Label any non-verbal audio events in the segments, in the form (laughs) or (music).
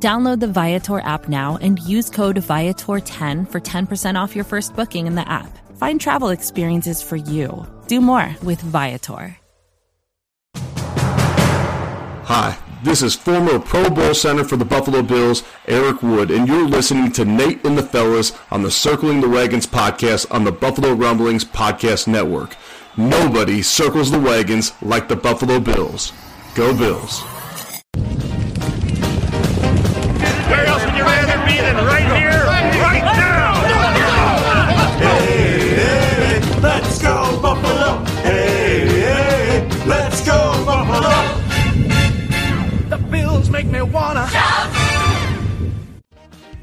Download the Viator app now and use code Viator10 for 10% off your first booking in the app. Find travel experiences for you. Do more with Viator. Hi, this is former Pro Bowl center for the Buffalo Bills, Eric Wood, and you're listening to Nate and the Fellas on the Circling the Wagons podcast on the Buffalo Rumblings Podcast Network. Nobody circles the wagons like the Buffalo Bills. Go Bills.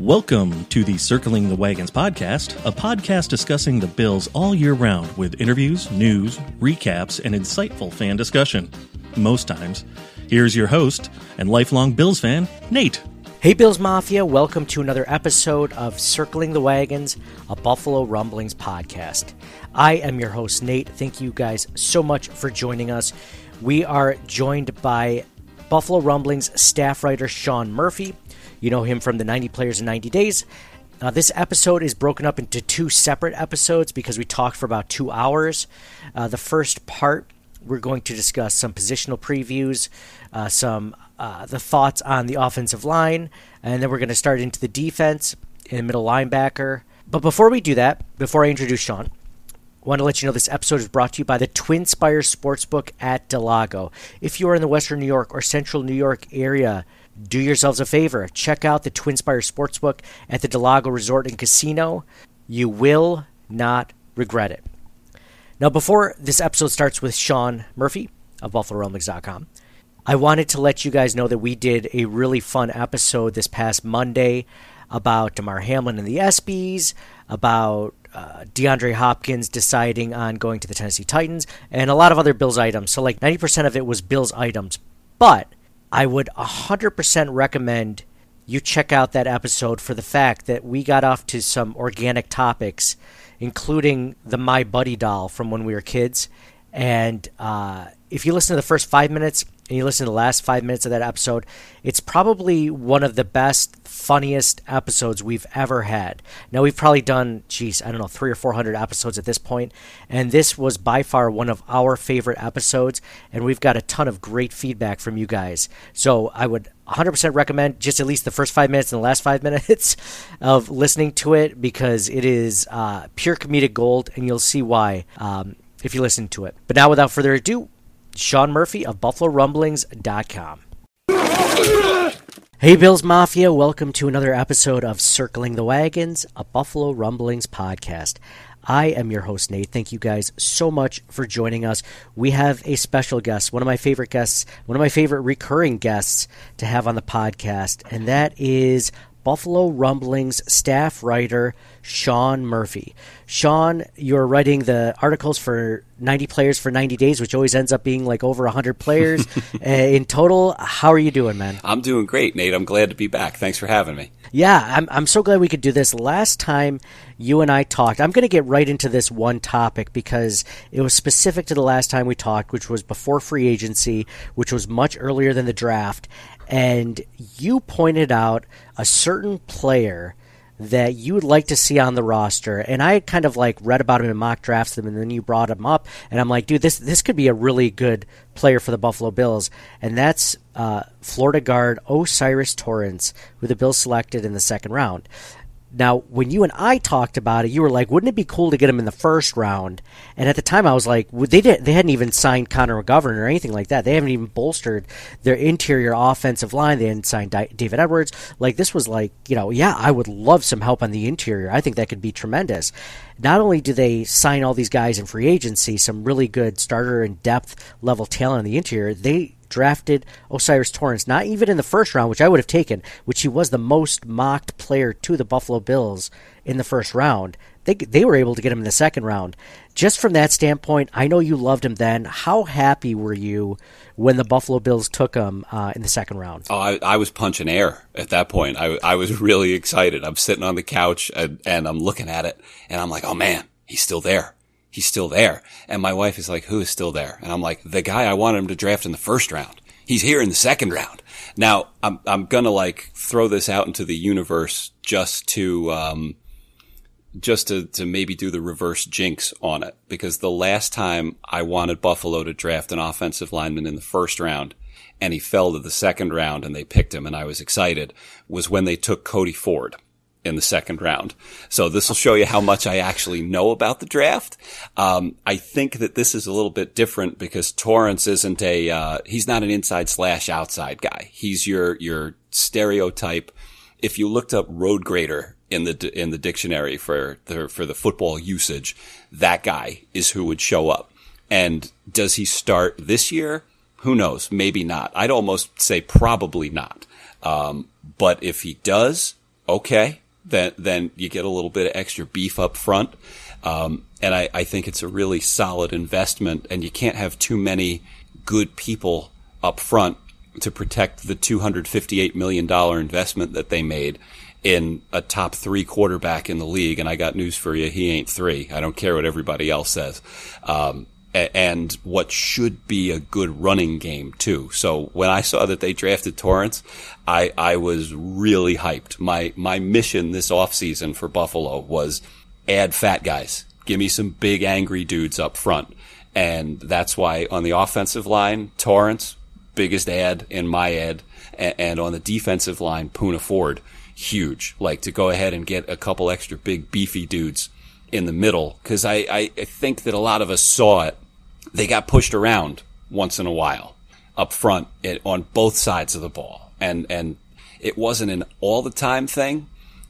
Welcome to the Circling the Wagons podcast, a podcast discussing the Bills all year round with interviews, news, recaps, and insightful fan discussion. Most times. Here's your host and lifelong Bills fan, Nate. Hey, Bills Mafia, welcome to another episode of Circling the Wagons, a Buffalo Rumblings podcast. I am your host, Nate. Thank you guys so much for joining us. We are joined by Buffalo Rumblings staff writer Sean Murphy. You know him from the 90 Players in 90 Days. Uh, this episode is broken up into two separate episodes because we talked for about two hours. Uh, the first part, we're going to discuss some positional previews, uh, some uh, the thoughts on the offensive line, and then we're going to start into the defense and middle linebacker. But before we do that, before I introduce Sean, I want to let you know this episode is brought to you by the Twin Spires Sportsbook at del Lago. If you are in the Western New York or Central New York area, do yourselves a favor. Check out the Twin Spires Sportsbook at the del Lago Resort and Casino. You will not regret it. Now, before this episode starts with Sean Murphy of BuffaloRumblings.com, I wanted to let you guys know that we did a really fun episode this past Monday about Damar Hamlin and the ESPYs, about uh, DeAndre Hopkins deciding on going to the Tennessee Titans, and a lot of other Bills items. So, like 90% of it was Bills items. But I would 100% recommend you check out that episode for the fact that we got off to some organic topics, including the My Buddy doll from when we were kids. And uh, if you listen to the first five minutes and you listen to the last five minutes of that episode, it's probably one of the best, funniest episodes we've ever had. Now, we've probably done, geez, I don't know, three or four hundred episodes at this point, and this was by far one of our favorite episodes, and we've got a ton of great feedback from you guys. So I would 100% recommend just at least the first five minutes and the last five (laughs) minutes of listening to it because it is uh, pure comedic gold, and you'll see why um, if you listen to it. But now, without further ado, Sean Murphy of BuffaloRumblings.com. Hey, Bills Mafia, welcome to another episode of Circling the Wagons, a Buffalo Rumblings podcast. I am your host, Nate. Thank you guys so much for joining us. We have a special guest, one of my favorite guests, one of my favorite recurring guests to have on the podcast, and that is Buffalo Rumblings staff writer Sean Murphy. Sean, you're writing the articles for 90 players for 90 days, which always ends up being like over 100 players (laughs) uh, in total. How are you doing, man? I'm doing great, Nate. I'm glad to be back. Thanks for having me. Yeah, I'm, I'm so glad we could do this. Last time you and I talked, I'm going to get right into this one topic because it was specific to the last time we talked, which was before free agency, which was much earlier than the draft. And you pointed out a certain player that you would like to see on the roster. And I kind of like read about him in mock drafts them, and then you brought him up, and I'm like, dude, this this could be a really good player for the Buffalo Bills, and that's uh, Florida guard O'Cyrus Torrence, who the Bills selected in the second round. Now, when you and I talked about it, you were like, "Wouldn't it be cool to get him in the first round?" And at the time, I was like, "They didn't. They hadn't even signed Connor McGovern or anything like that. They haven't even bolstered their interior offensive line. They hadn't signed David Edwards. Like this was like, you know, yeah, I would love some help on the interior. I think that could be tremendous. Not only do they sign all these guys in free agency, some really good starter and depth level talent on the interior, they drafted O'Cyrus Torrence, not even in the first round, which I would have taken, which he was the most mocked player to the Buffalo Bills in the first round. They, they were able to get him in the second round. Just from that standpoint, I know you loved him then. How happy were you when the Buffalo Bills took him uh, in the second round? Oh, I, I was punching air at that point. I, I was really excited. I'm sitting on the couch and, and I'm looking at it and I'm like, oh man, he's still there. He's still there. And my wife is like, who is still there? And I'm like, the guy I wanted him to draft in the first round. He's here in the second round. Now, I'm, I'm gonna like throw this out into the universe just to, um, just to, to maybe do the reverse jinx on it because the last time I wanted Buffalo to draft an offensive lineman in the first round and he fell to the second round and they picked him and I was excited was when they took Cody Ford in the second round. So this will show you how much I actually know about the draft. Um, I think that this is a little bit different because Torrence isn't a, uh, he's not an inside slash outside guy. He's your, your stereotype. If you looked up road grader in the in the dictionary for the for the football usage, that guy is who would show up. And does he start this year? Who knows? Maybe not. I'd almost say probably not. Um, but if he does, okay, then then you get a little bit of extra beef up front. Um, and I, I think it's a really solid investment. And you can't have too many good people up front to protect the $258 million investment that they made in a top three quarterback in the league. And I got news for you. He ain't three. I don't care what everybody else says. Um, and what should be a good running game too. So when I saw that they drafted Torrence, I, I was really hyped. My, my mission this offseason for Buffalo was add fat guys. Give me some big angry dudes up front. And that's why on the offensive line, Torrence, biggest ad in my ad. And, on the defensive line, Poona Ford, huge. Like to go ahead and get a couple extra big beefy dudes in the middle. Cause I, I think that a lot of us saw it. They got pushed around once in a while up front it, on both sides of the ball. And, and it wasn't an all the time thing,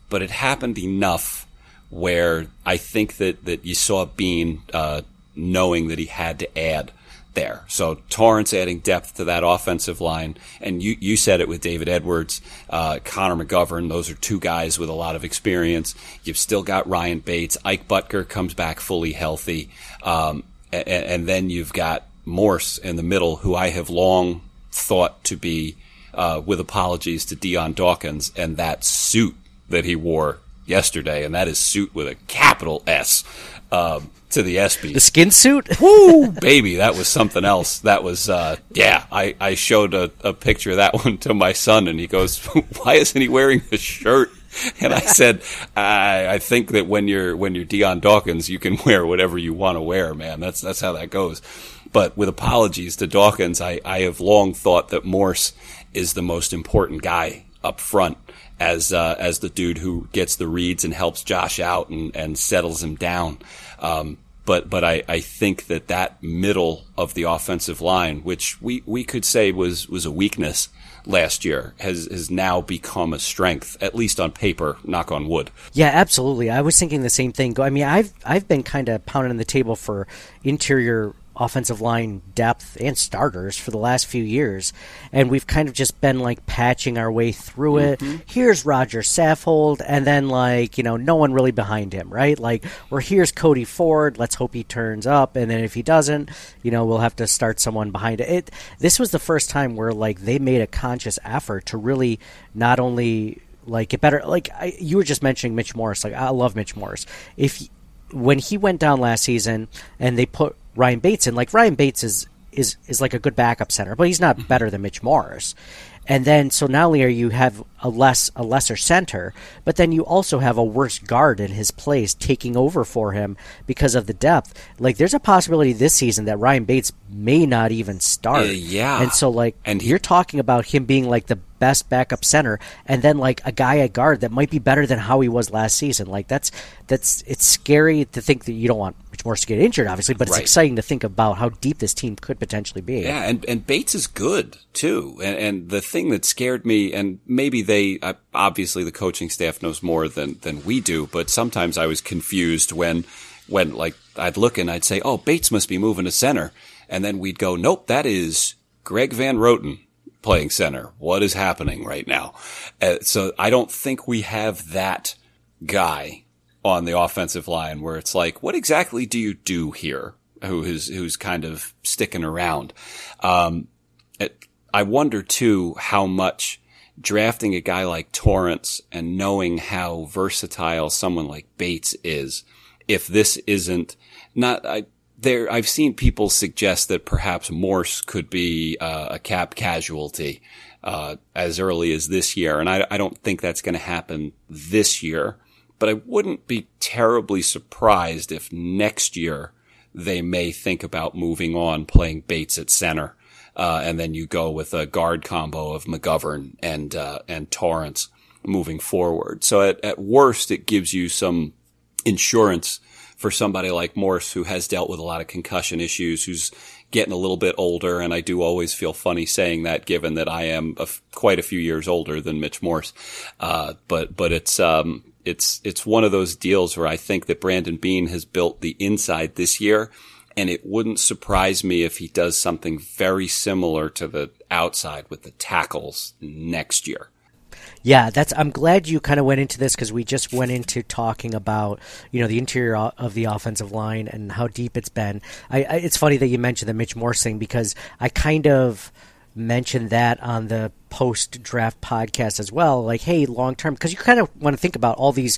but it happened enough where I think that, that you saw Beane, uh, knowing that he had to add there. So Torrence adding depth to that offensive line, and you you said it with David Edwards, uh, Connor McGovern. Those are two guys with a lot of experience. You've still got Ryan Bates. Ike Boettger comes back fully healthy, um, and, and, then you've got Morse in the middle, who I have long thought to be, uh, with apologies to Dion Dawkins, and that suit that he wore yesterday, and that is suit with a capital S. Um, to the ESPY. The skin suit? (laughs) Woo, baby, that was something else. That was, uh, yeah, I, I showed a, a picture of that (laughs) one to my son and he goes, (laughs) why isn't he wearing a shirt? (laughs) And I said, I, I think that when you're, when you're Dion Dawkins, you can (laughs) wear whatever you want to wear, man. That's, that's how that goes. But with apologies to Dawkins, I, I have long thought that Morse is the most important guy up front as uh, as the dude who gets the reads and helps Josh out and, and settles him down. Um, but but I, I think that that middle of the offensive line, which we, we could say was was a weakness last year, has has now become a strength, at least on paper. Knock on wood. Yeah, absolutely. I was thinking the same thing. I mean, I've I've been kind of pounding on the table for interior offensive line depth and starters for the last few years, and we've kind of just been like patching our way through it. Mm-hmm. Here's Roger Saffold, and then like you know no one really behind him, right? Like, or here's Cody Ford. Let's hope he turns up, and then if he doesn't, you know we'll have to start someone behind it. it this was the first time where like they made a conscious effort to really not only like get better. Like I, you were just mentioning Mitch Morse. Like I love Mitch Morse. If when he went down last season and they put Ryan Bates in. Like Ryan Bates is is is like a good backup center, but he's not mm-hmm. better than Mitch Morse. And then so not only are you have a less a lesser center, but then you also have a worse guard in his place taking over for him because of the depth. Like there's a possibility this season that Ryan Bates may not even start. Uh, yeah. And so like and he, you're talking about him being like the best backup center and then like a guy at guard that might be better than how he was last season. Like that's that's it's scary to think that you don't want Mitch Morse to get injured, obviously, but it's right. exciting to think about how deep this team could potentially be. Yeah, and, and Bates is good too. And, and the thing that scared me, and maybe they uh, obviously the coaching staff knows more than than we do, but sometimes I was confused when when like I'd look and I'd say, "Oh, Bates must be moving to center," and then we'd go, "Nope, that is Greg Van Roten playing center. What is happening right now? Uh, so I don't think we have that guy on the offensive line where it's like, what exactly do you do here? Who is, who's kind of sticking around. Um, it, I wonder too how much drafting a guy like Torrence and knowing how versatile someone like Bates is, if this isn't not, I, there, I've seen people suggest that perhaps Morse could be uh, a cap casualty uh, as early as this year, and I, I don't think that's going to happen this year. But I wouldn't be terribly surprised if next year they may think about moving on, playing Bates at center, uh, and then you go with a guard combo of McGovern and uh, and Torrence moving forward. So at, at worst, it gives you some insurance for somebody like Morse who has dealt with a lot of concussion issues, who's getting a little bit older. And I do always feel funny saying that given that I am quite a few years older than Mitch Morse. Uh, but, but it's, um, it's, it's one of those deals where I think that Brandon Beane has built the inside this year. And it wouldn't surprise me if he does something very similar to the outside with the tackles next year. Yeah, that's. I'm glad you kind of went into this because we just went into talking about you know the interior of the offensive line and how deep it's been. I, I, it's funny that you mentioned the Mitch Morse thing because I kind of mentioned that on the post draft podcast as well. Like, hey, long term, because you kind of want to think about all these,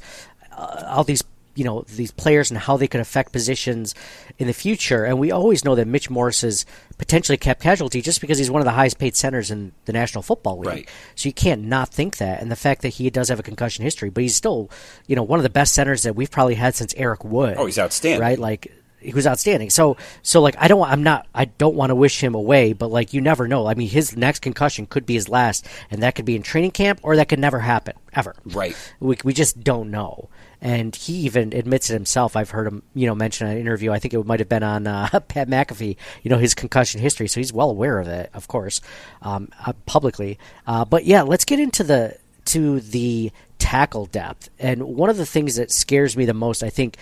uh, all these you know these players and how they could affect positions in the future. And we always know that Mitch Morse is potentially cap casualty just because he's one of the highest paid centers in the National Football League. Right. So you can't not think that. And the fact that he does have a concussion history, but he's still you know one of the best centers that we've probably had since Eric Wood. Oh, he's outstanding. Right, like he was outstanding. So so like I don't I'm not I don't want to wish him away, but like you never know. I mean his next concussion could be his last and that could be in training camp or that could never happen ever. Right. We we just don't know. And he even admits it himself. I've heard him, you know, mention in an interview. I think it might have been on uh, (laughs) Pat McAfee. You know his concussion history, so he's well aware of it, of course, um, uh, publicly. Uh, but yeah, let's get into the to the tackle depth. And one of the things that scares me the most, I think,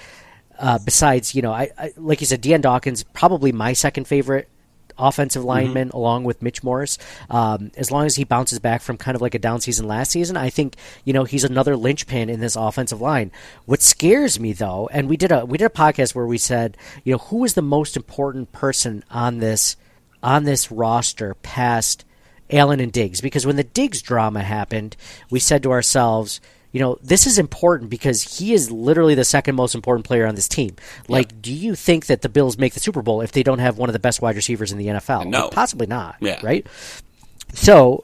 uh, besides, you know, I, I, like you said, Dion Dawkins probably my second favorite offensive mm-hmm. lineman mm-hmm. along with Mitch Morse. Um, as long as he bounces back from kind of like a down season last season, I think you know he's another linchpin in this offensive line. What scares me though, and we did a we did a podcast where we said, you know, who is the most important person on this on this roster past Allen and Diggs? Because when the Diggs drama happened, we said to ourselves you know, this is important because he is literally the second most important player on this team. Like, yeah. do you think that the Bills make the Super Bowl if they don't have one of the best wide receivers in the NFL? No, like, possibly not. Yeah. right. So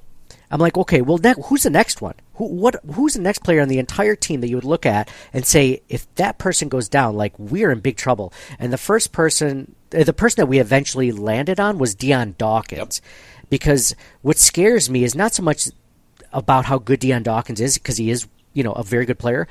I'm like, okay, well, ne- who's the next one? Who, what? Who's the next player on the entire team that you would look at and say, if that person goes down, like we're in big trouble? And the first person, uh, the person that we eventually landed on was Dion Dawkins, yep. because what scares me is not so much about how good Dion Dawkins is, because he is you know a very good player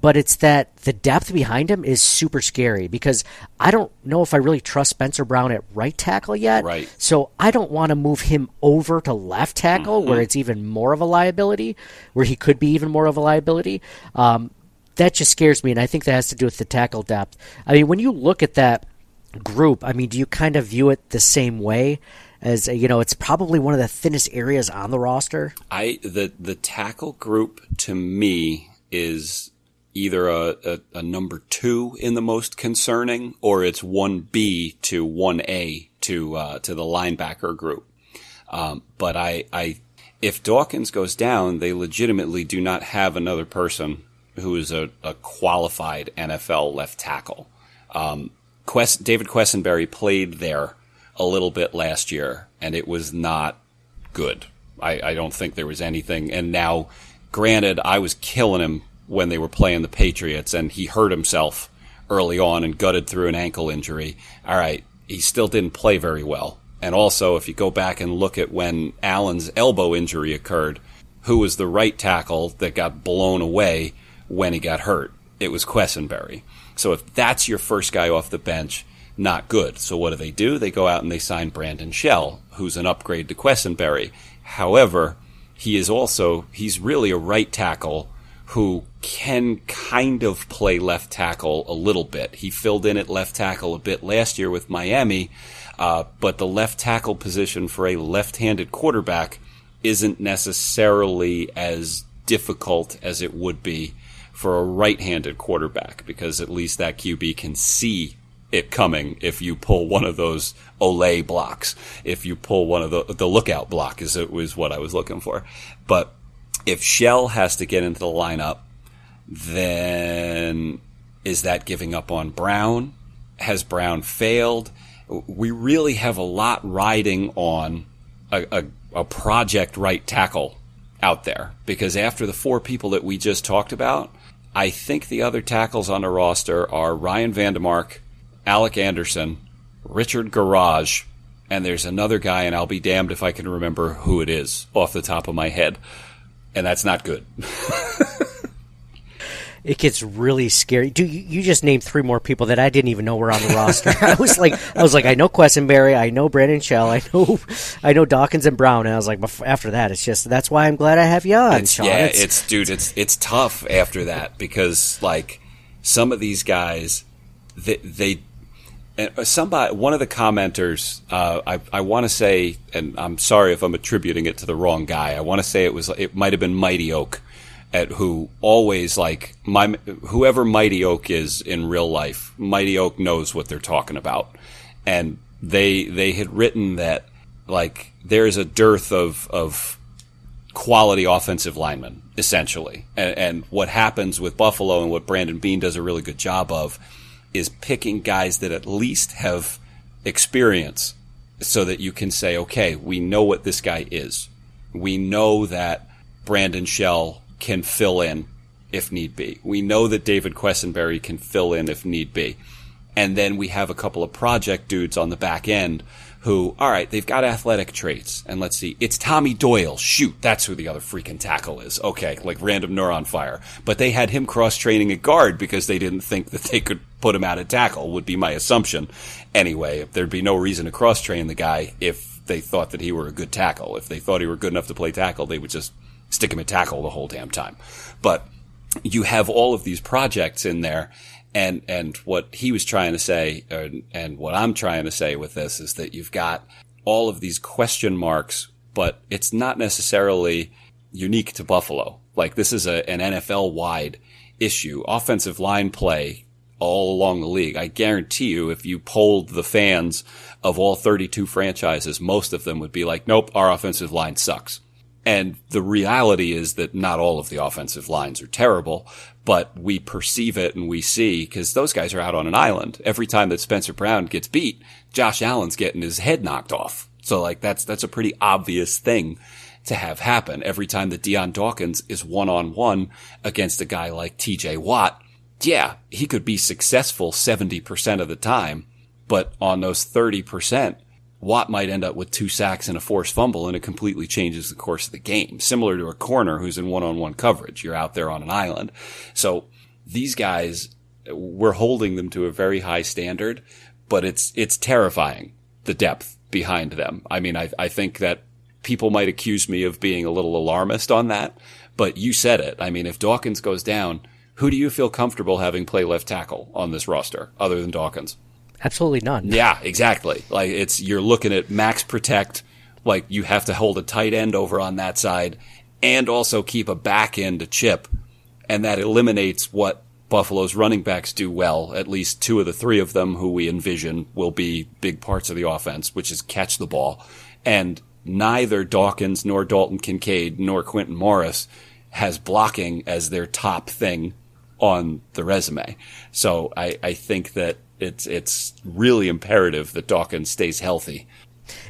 but it's that the depth behind him is super scary because I don't know if I really trust Spencer Brown at right tackle yet. Right. So I don't want to move him over to left tackle mm-hmm. where it's even more of a liability, where he could be even more of a liability. Um, that just scares me, and I think that has to do with the tackle depth. I mean, when you look at that group, I mean, do you kind of view it the same way? As you know, it's probably one of the thinnest areas on the roster. I the the tackle group to me is either a, a, a number two in the most concerning, or it's one B to one A to uh, to the linebacker group. Um, but I, I, if Dawkins goes down, they legitimately do not have another person who is a, a qualified NFL left tackle. Um, Quest, David Quessenberry played there a little bit last year, and it was not good. I, I don't think there was anything. And now, granted, I was killing him when they were playing the Patriots, and he hurt himself early on and gutted through an ankle injury. All right, he still didn't play very well. And also, if you go back and look at when Allen's elbow injury occurred, who was the right tackle that got blown away when he got hurt? It was Quessenberry. So if that's your first guy off the bench, not good. So what do they do? They go out and they sign Brandon Shell, who's an upgrade to Quessenberry. However, he is also, he's really a right tackle who can kind of play left tackle a little bit. He filled in at left tackle a bit last year with Miami, uh, but the left tackle position for a left-handed quarterback isn't necessarily as difficult as it would be for a right-handed quarterback because at least that QB can see it coming if you pull one of those olé blocks. If you pull one of the the lookout block is it was what I was looking for. But if Shell has to get into the lineup, then is that giving up on Brown? Has Brown failed? We really have a lot riding on a, a, a project right tackle out there because after the four people that we just talked about, I think the other tackles on the roster are Ryan Van Demark, Alec Anderson, Richard Gouraige, and there's another guy, and I'll be damned if I can remember who it is off the top of my head. And that's not good. (laughs) it gets really scary. Do you, just named three more people that I didn't even know were on the roster? (laughs) I was like, I was like, I know Quessenberry, I know Brandon Shell, I know, I know Dawkins and Brown, and I was like, after that, it's just that's why I'm glad I have you on, it's, Sean. Yeah, it's, it's dude, it's it's tough after that because like some of these guys, they, they somebody, one of the commenters, uh, I, I want to say, and I'm sorry if I'm attributing it to the wrong guy. I want to say it was, it might have been Mighty Oak, at who always like my whoever Mighty Oak is in real life. Mighty Oak knows what they're talking about, and they they had written that like there's a dearth of of quality offensive linemen essentially, and, and what happens with Buffalo and what Brandon Beane does a really good job of is picking guys that at least have experience so that you can say, okay, we know what this guy is. We know that Brandon Shell can fill in if need be. We know that David Quessenberry can fill in if need be. And then we have a couple of project dudes on the back end who, all right, they've got athletic traits. And let's see, it's Tommy Doyle. Shoot, that's who the other freaking tackle is. Okay, like random neuron fire. But they had him cross training a guard because they didn't think that they could put him out at tackle, would be my assumption. Anyway, there'd be no reason to cross train the guy if they thought that he were a good tackle. If they thought he were good enough to play tackle, they would just stick him at tackle the whole damn time. But you have all of these projects in there and and what he was trying to say, and, and what I'm trying to say with this is that you've got all of these question marks, but it's not necessarily unique to Buffalo. Like this is a, an NFL wide issue. Offensive line play all along the league. I guarantee you, if you polled the fans of all 32 franchises, most of them would be like, nope, our offensive line sucks. And the reality is that not all of the offensive lines are terrible, but we perceive it and we see because those guys are out on an island. Every time that Spencer Brown gets beat, Josh Allen's getting his head knocked off. So like that's, that's a pretty obvious thing to have happen. Every time that Dion Dawkins is one on one against a guy like TJ Watt, yeah, he could be successful 70% of the time, but on those 30%, Watt might end up with two sacks and a forced fumble and it completely changes the course of the game. Similar to a corner who's in one-on-one coverage. You're out there on an island. So these guys, we're holding them to a very high standard, but it's, it's terrifying the depth behind them. I mean, I, I think that people might accuse me of being a little alarmist on that, but you said it. I mean, if Dawkins goes down, who do you feel comfortable having play left tackle on this roster other than Dawkins? Absolutely none. Yeah, exactly. Like it's you're looking at max protect. Like you have to hold a tight end over on that side, and also keep a back end to chip, and that eliminates what Buffalo's running backs do well. At least two of the three of them, who we envision will be big parts of the offense, which is catch the ball, and neither Dawkins nor Dalton Kincaid nor Quintin Morris has blocking as their top thing on the resume. So I, I think that it's it's really imperative that Dawkins stays healthy.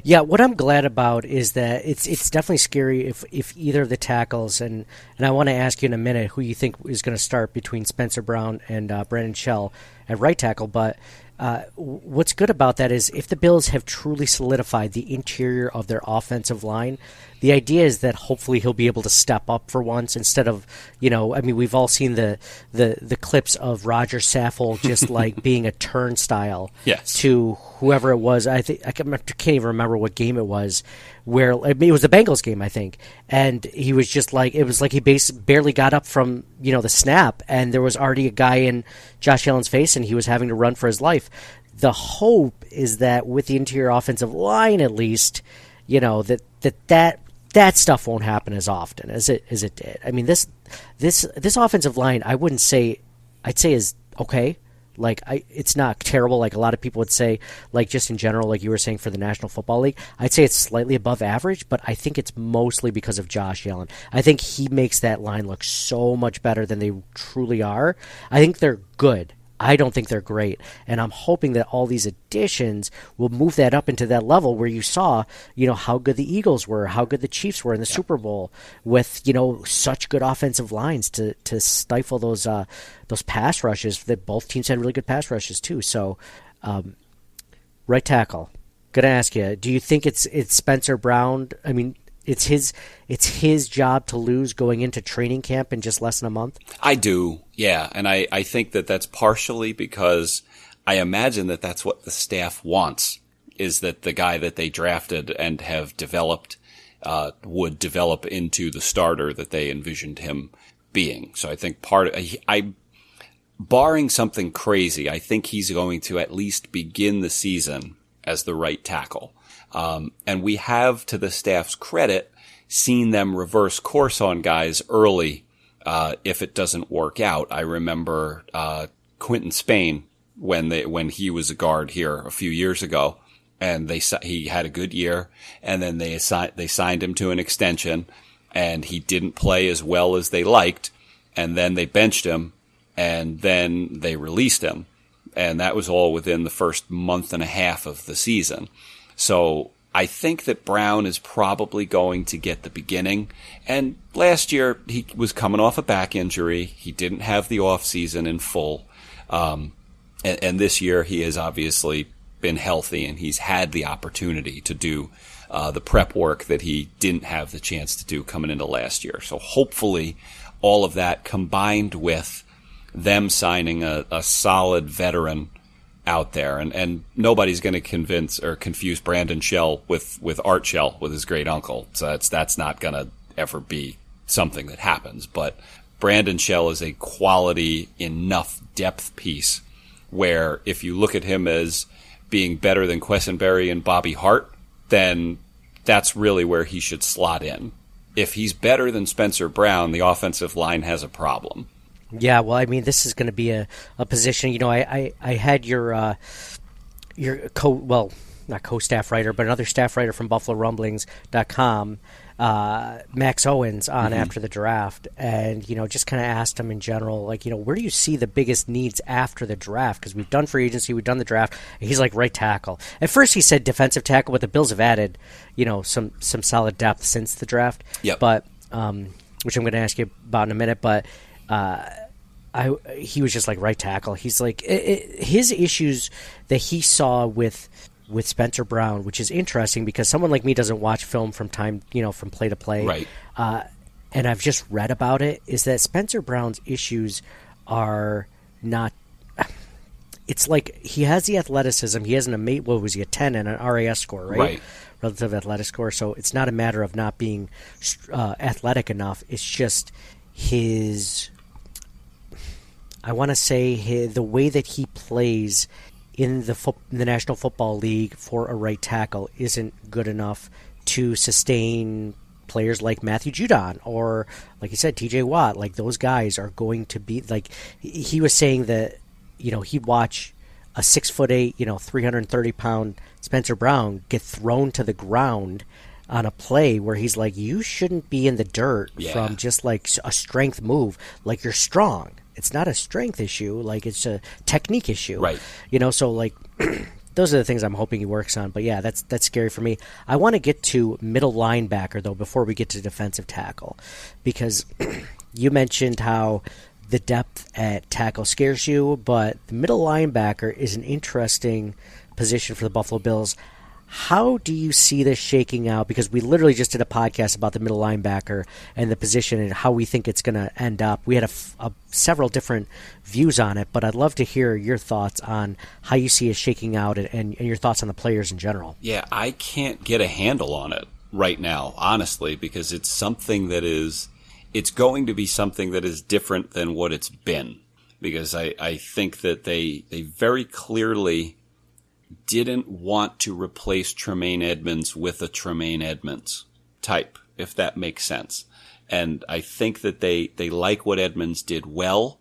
Yeah, what I'm glad about is that it's it's definitely scary if, if either of the tackles and and I want to ask you in a minute who you think is going to start between Spencer Brown and uh, Brandon Shell at right tackle, but uh, what's good about that is if the Bills have truly solidified the interior of their offensive line, the idea is that hopefully he'll be able to step up for once instead of, you know, I mean, we've all seen the the, the clips of Roger Saffold just (laughs) like being a turnstile yes. to whoever it was. I think I can't even remember what game it was where it was the Bengals game, I think, and he was just like it was like he barely got up from you know the snap, and there was already a guy in Josh Allen's face, and he was having to run for his life. The hope is that with the interior offensive line, at least, you know that that that that stuff won't happen as often as it as it did. I mean this this this offensive line, I wouldn't say I'd say is okay. Like I, it's not terrible. Like a lot of people would say, like just in general, like you were saying for the National Football League, I'd say it's slightly above average. But I think it's mostly because of Josh Allen. I think he makes that line look so much better than they truly are. I think they're good. I don't think they're great. And I'm hoping that all these additions will move that up into that level where you saw, you know, how good the Eagles were, how good the Chiefs were in the yeah. Super Bowl with, you know, such good offensive lines to, to stifle those uh, those pass rushes that both teams had really good pass rushes too. So um, right tackle. Gonna ask you, do you think it's it's Spencer Brown? I mean, it's his it's his job to lose going into training camp in just less than a month? I do, yeah, and I I think that that's partially because I imagine that that's what the staff wants is that the guy that they drafted and have developed uh, would develop into the starter that they envisioned him being. So I think part of, I, I barring something crazy, I think he's going to at least begin the season as the right tackle. Um, and we have, to the staff's credit, seen them reverse course on guys early uh, if it doesn't work out. I remember uh, Quinton Spain when they when he was a guard here a few years ago, and they he had a good year, and then they assigned they signed him to an extension, and he didn't play as well as they liked, and then they benched him, and then they released him, and that was all within the first month and a half of the season. So I think that Brown is probably going to get the beginning. And last year he was coming off a back injury. He didn't have the off season in full. Um, and, and, this year he has obviously been healthy and he's had the opportunity to do uh, the prep work that he didn't have the chance to do coming into last year. So hopefully all of that combined with them signing a, a solid veteran out there, and and nobody's going to convince or confuse Brandon Shell with with Art Shell with his great uncle. So that's that's not going to ever be something that happens. But Brandon Shell is a quality enough depth piece where if you look at him as being better than Quessenberry and Bobby Hart, then that's really where he should slot in. If he's better than Spencer Brown, the offensive line has a problem. Yeah, well, I mean, this is going to be a, a position. You know, I, I, I had your uh, your co well, not co-staff writer, but another staff writer from BuffaloRumblings.com, uh, Max Owens, on mm-hmm. after the draft, and you know, just kind of asked him in general, like, you know, where do you see the biggest needs after the draft? Because we've done free agency, we've done the draft. he's like right tackle. At first, he said defensive tackle, but the Bills have added, you know, some some solid depth since the draft. Yep. But um, which I'm going to ask you about in a minute, but. Uh, I he was just like right tackle. He's like it, it, his issues that he saw with with Spencer Brown, which is interesting because someone like me doesn't watch film from time, you know, from play to play. Right. Uh, and I've just read about it. Is that Spencer Brown's issues are not. It's like he has the athleticism. He has an amazing. What was he a ten and an RAS score, right? Right. Relative athletic score. So it's not a matter of not being uh, athletic enough. It's just his I want to say his, the way that he plays in the fo- in the National Football League for a right tackle isn't good enough to sustain players like Matthew Judon or like you said TJ Watt. Like those guys are going to be like he was saying that you know he'd watch a six foot eight you know 330 pound Spencer Brown get thrown to the ground on a play where he's like you shouldn't be in the dirt yeah. from just like a strength move. Like you're strong it's not a strength issue like it's a technique issue. Right. You know so like (clears throat) those are the things i'm hoping he works on. But yeah that's that's scary for me. I want to get to middle linebacker though before we get to defensive tackle. Because (clears throat) you mentioned how the depth at tackle scares you but the middle linebacker is an interesting position for the buffalo bills how do you see this shaking out? Because we literally just did a podcast about the middle linebacker and the position and how we think it's going to end up. We had a, a, several different views on it, but I'd love to hear your thoughts on how you see it shaking out and, and, and your thoughts on the players in general. Yeah, I can't get a handle on it. right now, honestly, because it's something that is, it's going to be something that is different than what it's been. Because I, I think that they, they very clearly didn't want to replace Tremaine Edmunds with a Tremaine Edmunds type, if that makes sense. And I think that they, they like what Edmunds did well,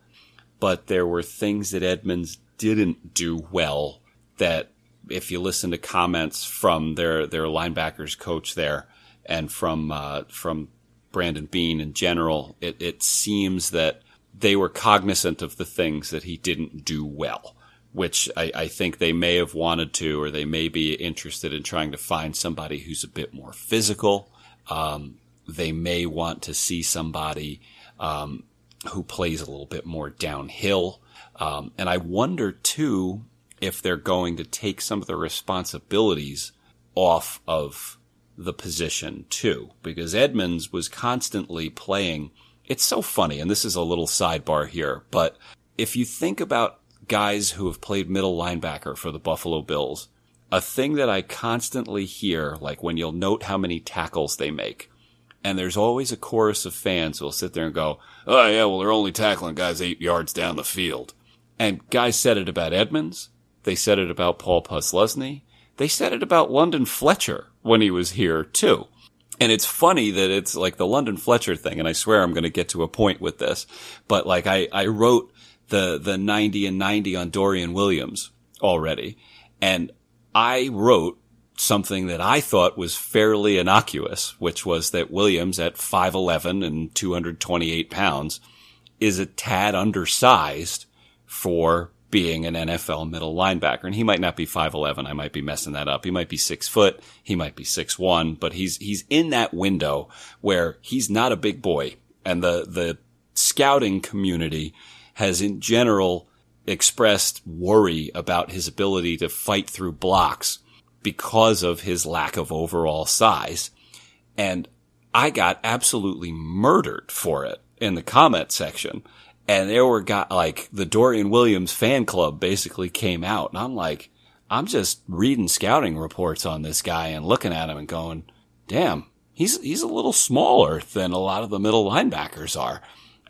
but there were things that Edmunds didn't do well that if you listen to comments from their, their linebackers coach there and from, uh, from Brandon Beane in general, it, it seems that they were cognizant of the things that he didn't do well which I, I, think they may have wanted to, or they may be interested in trying to find somebody who's a bit more physical. Um, they may want to see somebody um, who plays a little bit more downhill. Um, and I wonder too if they're going to take some of the responsibilities off of the position too, because Edmunds was constantly playing. It's so funny, and this is a little sidebar here, but if you think about guys who have played middle linebacker for the Buffalo Bills, a thing that I constantly hear, like when you'll note how many tackles they make, and there's always a chorus of fans who'll sit there and go, oh yeah, well they're only tackling guys eight yards down the field. And guys said it about Edmunds. They said it about Paul Posluszny. They said it about London Fletcher when he was here too. And it's funny that it's like the London Fletcher thing, and I swear I'm going to get to a point with this, but like I, I wrote the, the 90 and 90 on Dorian Williams already. And I wrote something that I thought was fairly innocuous, which was that Williams at 5'11 and 228 pounds is a tad undersized for being an NFL middle linebacker. And he might not be 5'11. I might be messing that up. He might be six foot. He might be six one, but he's, he's in that window where he's not a big boy. And the, the scouting community has in general expressed worry about his ability to fight through blocks because of his lack of overall size. And I got absolutely murdered for it in the comment section. And there were got like the Dorian Williams fan club basically came out and I'm like, I'm just reading scouting reports on this guy and looking at him and going, damn, he's, he's a little smaller than a lot of the middle linebackers are.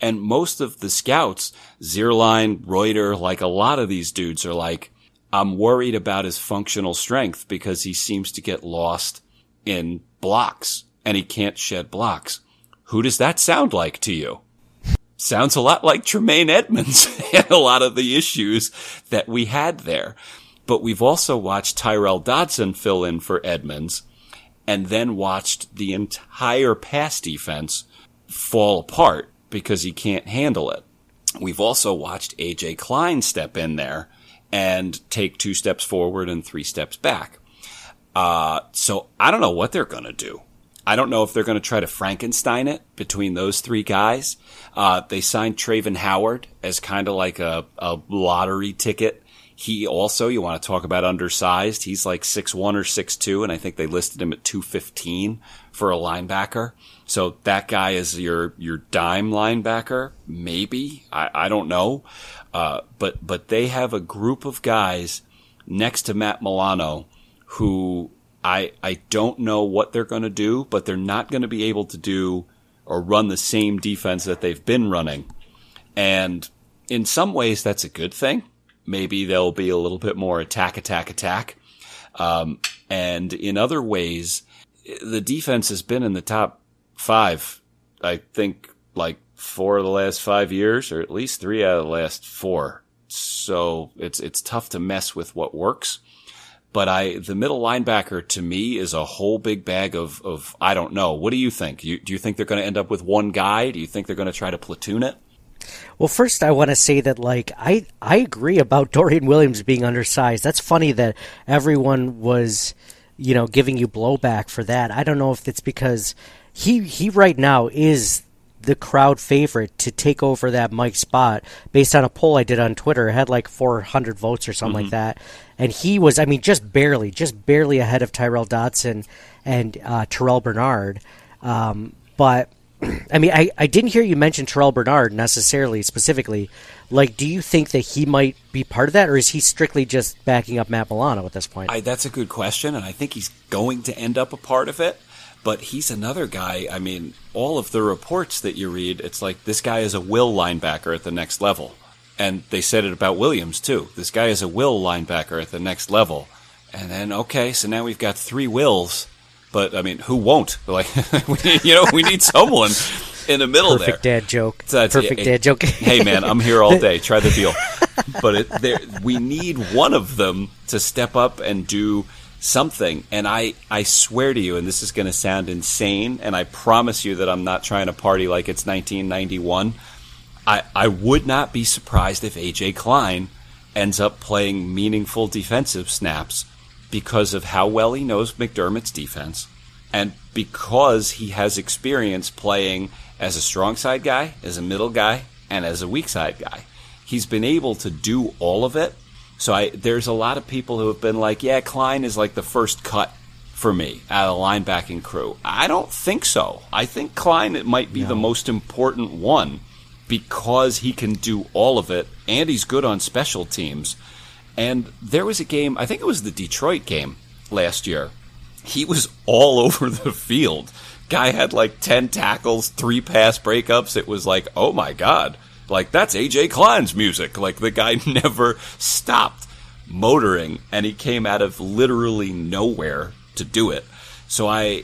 And most of the scouts, Zierlein, Reuter, like a lot of these dudes are like, I'm worried about his functional strength because he seems to get lost in blocks and he can't shed blocks. Who does that sound like to you? Sounds a lot like Tremaine Edmunds (laughs) and a lot of the issues that we had there. But we've also watched Tyrel Dodson fill in for Edmunds and then watched the entire pass defense fall apart because he can't handle it. We've also watched AJ Klein step in there and take two steps forward and three steps back. Uh, so I don't know what they're going to do. I don't know if they're going to try to Frankenstein it between those three guys. Uh, they signed Travin Howard as kind of like a, a lottery ticket he also, you want to talk about undersized. He's like six one or six two, and I think they listed him at 215 for a linebacker. So that guy is your, your dime linebacker. Maybe. I, I don't know. Uh, but, but they have a group of guys next to Matt Milano who I, I don't know what they're going to do, but they're not going to be able to do or run the same defense that they've been running. And in some ways, that's a good thing maybe there'll be a little bit more attack, attack, attack. Um, and in other ways, the defense has been in the top five, I think, like four of the last five years, or at least three out of the last four. So it's it's tough to mess with what works. But I, the middle linebacker to me is a whole big bag of, of I don't know. What do you think? You, do you think they're going to end up with one guy? Do you think they're going to try to platoon it? Well, first I want to say that like I I agree about (laughs) Dorian Williams being undersized. That's funny that everyone was you know giving you blowback for that. I don't know if it's because he he right now is the crowd favorite to take over that Mike spot based on a poll I did on Twitter. It had like 400 votes or something mm-hmm. like that. And he was, I mean, just barely, just barely ahead of Tyrel Dodson and uh, Terrel Bernard. Um, but (clears throat) I mean, I, I didn't hear you mention Terrel Bernard necessarily specifically. Like, do you think that he might be part of that, or is he strictly just backing up Matt Milano at this point? I, that's a good question, and I think he's going to end up a part of it. But he's another guy. I mean, all of the reports that you read, it's like this guy is a will linebacker at the next level. And they said it about Williams too. This guy is a will linebacker at the next level. And then, okay, so now we've got three wills. But I mean, who won't? (laughs) Like, you know, we need someone in the middle there. Perfect there. dad joke. So Perfect hey, dad joke. (laughs) hey man, I'm here all day. Try the deal. (laughs) But it, there, we need one of them to step up and do something. And I, I swear to you, and this is going to sound insane, and I promise you that I'm not trying to party like it's 1991. I, I would not be surprised if AJ Klein ends up playing meaningful defensive snaps because of how well he knows McDermott's defense and because he has experience playing as a strong side guy, as a middle guy, and as a weak side guy. He's been able to do all of it. So I, there's a lot of people who have been like, yeah, Klein is like the first cut for me out of the linebacking crew. I don't think so. I think Klein it might be the most important one because he can do all of it and he's good on special teams. And there was a game, I think it was the Detroit game last year. He was all (laughs) over the field. Guy had like 10 tackles, three pass breakups. It was like, oh my God. Like, that's AJ Klein's music. Like, the guy (laughs) never stopped motoring, and he came out of literally nowhere to do it. So I,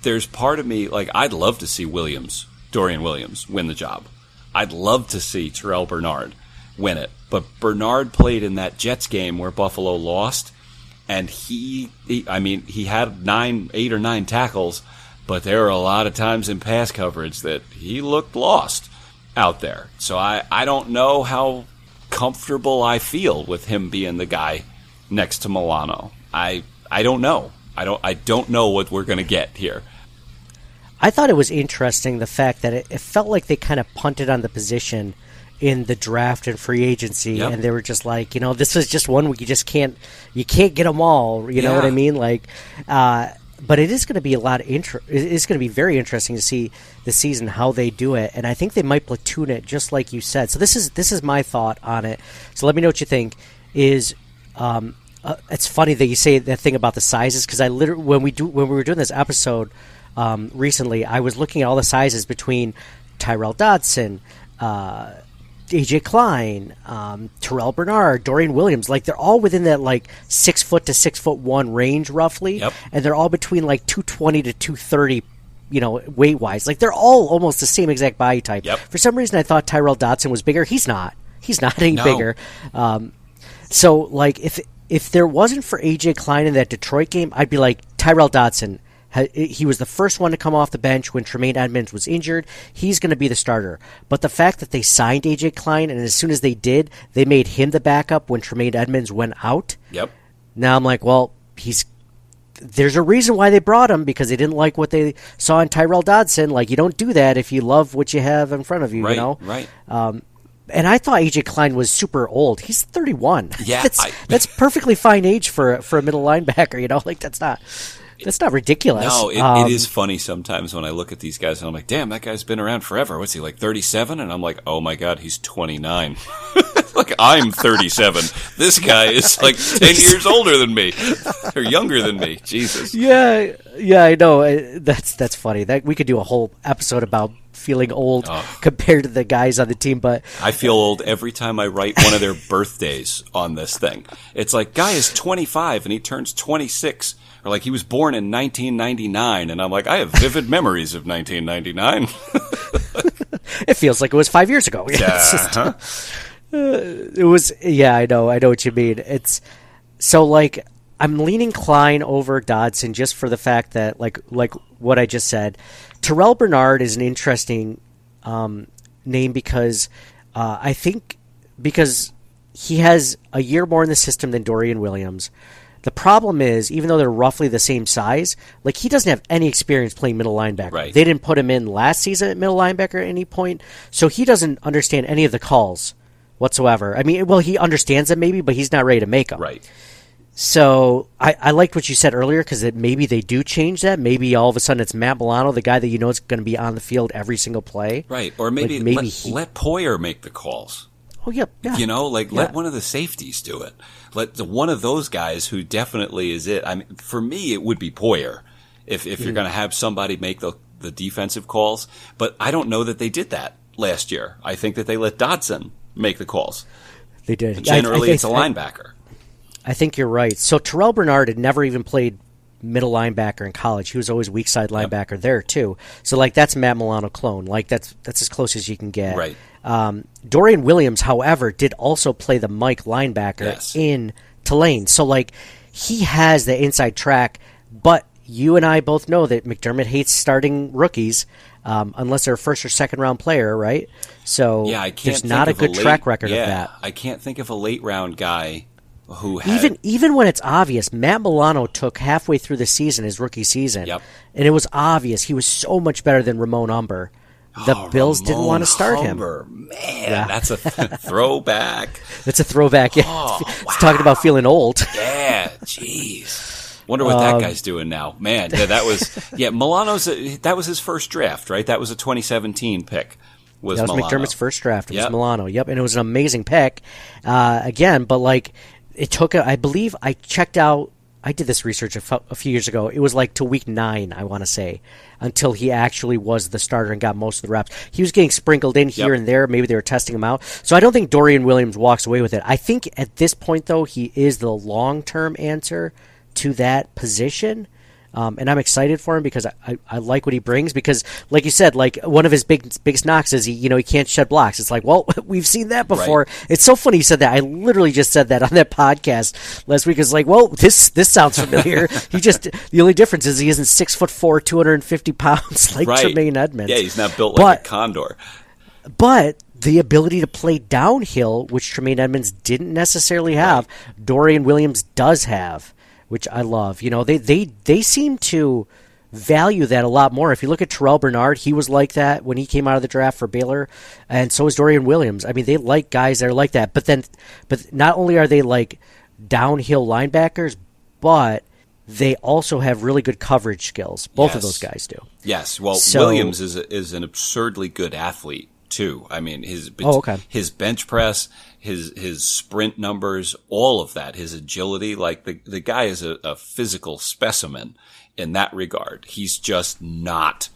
there's part of me like I'd love to see Williams, Dorian Williams, win the job. I'd love to see Terrel Bernard win it, but Bernard played in that Jets game where Buffalo lost, and he, he I mean, he had nine, eight or nine tackles, but there were a lot of times in pass coverage that he looked lost out there. So I, I don't know how comfortable I feel with him being the guy next to Milano. I I don't know. I don't I don't know what we're gonna get here. I thought it was interesting the fact that it, it felt like they kind of punted on the position in the draft and free agency, Yep. and they were just like, you know, this is just one week. You just can't, you can't get them all. You know what I mean? Like, uh, but it is going to be a lot of inter- It is going to be very interesting to see the season how they do it, and I think they might platoon it just like you said. So this is this is my thought on it. So let me know what you think. Is um, uh, it's funny that you say that thing about the sizes because I literally when we do when we were doing this episode um, recently, I was looking at all the sizes between Tyrel Dodson, uh, AJ Klein, um, Terrel Bernard, Dorian Williams. Like they're all within that like six foot to six foot one range roughly, Yep. and they're all between like two twenty to two thirty. You know, weight wise, like they're all almost the same exact body type. Yep. For some reason, I thought Tyrel Dodson was bigger. He's not. He's not any No. bigger. Um, so, like, if if there wasn't for AJ Klein in that Detroit game, I'd be like Tyrel Dodson. He was the first one to come off the bench when Tremaine Edmunds was injured. He's going to be the starter. But the fact that they signed AJ Klein, and as soon as they did, they made him the backup when Tremaine Edmunds went out. Yep. Now I'm like, well, he's. There's a reason why they brought him because they didn't like what they saw in Tyrel Dodson. Like you don't do that if you love what you have in front of you. Right. You know, Right. Um, and I thought AJ Klein was super old. He's 31. Yeah, (laughs) that's I- that's perfectly fine age for for a middle linebacker. You know, (laughs) like that's not that's not ridiculous. No, it, Um, it is funny sometimes when I look at these guys and I'm like, damn, that guy's been around forever. What's he like, 37? And I'm like, oh my god, he's 29. (laughs) like I'm 37. This guy is (laughs) like 10 years older than me (laughs) or younger than me. Jesus. Yeah, yeah, I know. That's that's funny. That we could do a whole episode about feeling old compared to the guys on the team. But I feel old every time I write one of their birthdays on this thing. It's like guy is 25 and he turns 26 or like he was born in 1999 and I'm like I have vivid memories of 1999. (laughs) it feels like it was five years ago. (laughs) Yeah, just- Uh-huh. it was. Yeah, I know. I know what you mean. It's so like I'm leaning Klein over Dodson just for the fact that like like what I just said. Terrel Bernard is an interesting um, name because uh, I think because he has a year more in the system than Dorian Williams. The problem is, even though they're roughly the same size, like he doesn't have any experience playing middle linebacker. Right. They didn't put him in last season at middle linebacker at any point, so he doesn't understand any of the calls whatsoever. I mean, well, he understands them maybe, but he's not ready to make them. right. So I, I liked what you said earlier because maybe they do change that. Maybe all of a sudden it's Matt Milano, the guy that you know is going to be on the field every single play. Right. Or maybe, Like, maybe let, he- let Poyer make the calls. Oh yeah, yeah. You know, like let one of the safeties do it. Let the, one of those guys who definitely is it. I mean, for me, it would be Poyer. if if Hmm. you're going to have somebody make the the defensive calls. But I don't know that they did that last year. I think that they let Dodson make the calls. They did. I- I Generally, it's a linebacker. I think you're right. So Terrel Bernard had never even played middle linebacker in college. He was always weak side linebacker there too. So like that's Matt Milano clone. Like that's that's as close as you can get. Right. Um, Dorian Williams, however, did also play the Mike linebacker Yes. in Tulane. So like he has the inside track, but you and I both know that McDermott hates starting rookies. Um, unless they're a first or second round player, right? So Yeah, I can't. there's not a good late- track record yeah, of that. I can't think of a late round guy who had even even when it's obvious, Matt Milano took halfway through the season, his rookie season, Yep. and it was obvious he was so much better than Ramon Humber. (gasps) The Oh, Bills didn't want to start Humber. him. Man, that's a (laughs) throwback. It's a throwback. Yeah. Oh, it's talking about feeling old. (laughs) Yeah, jeez. Wonder what Um, that guy's doing now. Man, yeah, that was (laughs) yeah. Milano's a, that was his first draft, right? That was a 2017 pick. Was, That was Milano. McDermott's first draft. It was Milano. Yep, and it was an amazing pick. Uh, again, but like it took. A, I believe I checked out. I did this research a few years ago. It was like to week nine, I want to say, until he actually was the starter and got most of the reps. He was getting sprinkled in here Yep. and there. Maybe they were testing him out. So I don't think Dorian Williams walks away with it. I think at this point, though, he is the long term answer to that position. Um, and I'm excited for him because I, I, I like what he brings. Because, like you said, like one of his big biggest knocks is he, you know, he can't shed blocks. It's like, well, (laughs) we've seen that before. It's so funny you said that. I literally just said that on that podcast last week. It's like, well, this this sounds familiar. (laughs) he just the only difference is he isn't six foot four, two hundred and fifty pounds (laughs) like right? Tremaine Edmunds. Yeah, he's not built like But- a condor. but the ability to play downhill, which Tremaine Edmunds didn't necessarily have, Dorian Williams does have, which I love. You know, they they they seem to value that a lot more. If you look at Terrel Bernard, he was like that when he came out of the draft for Baylor, and so is Dorian Williams. I mean, they like guys that are like that. But then, but not only are they like downhill linebackers, but they also have really good coverage skills. Both of those guys do. Yes. Well, So- Williams is a, is an absurdly good athlete too. I mean, his Oh, okay. his bench press, his his sprint numbers, all of that, his agility. Like the the guy is a, a physical specimen in that regard. He's just not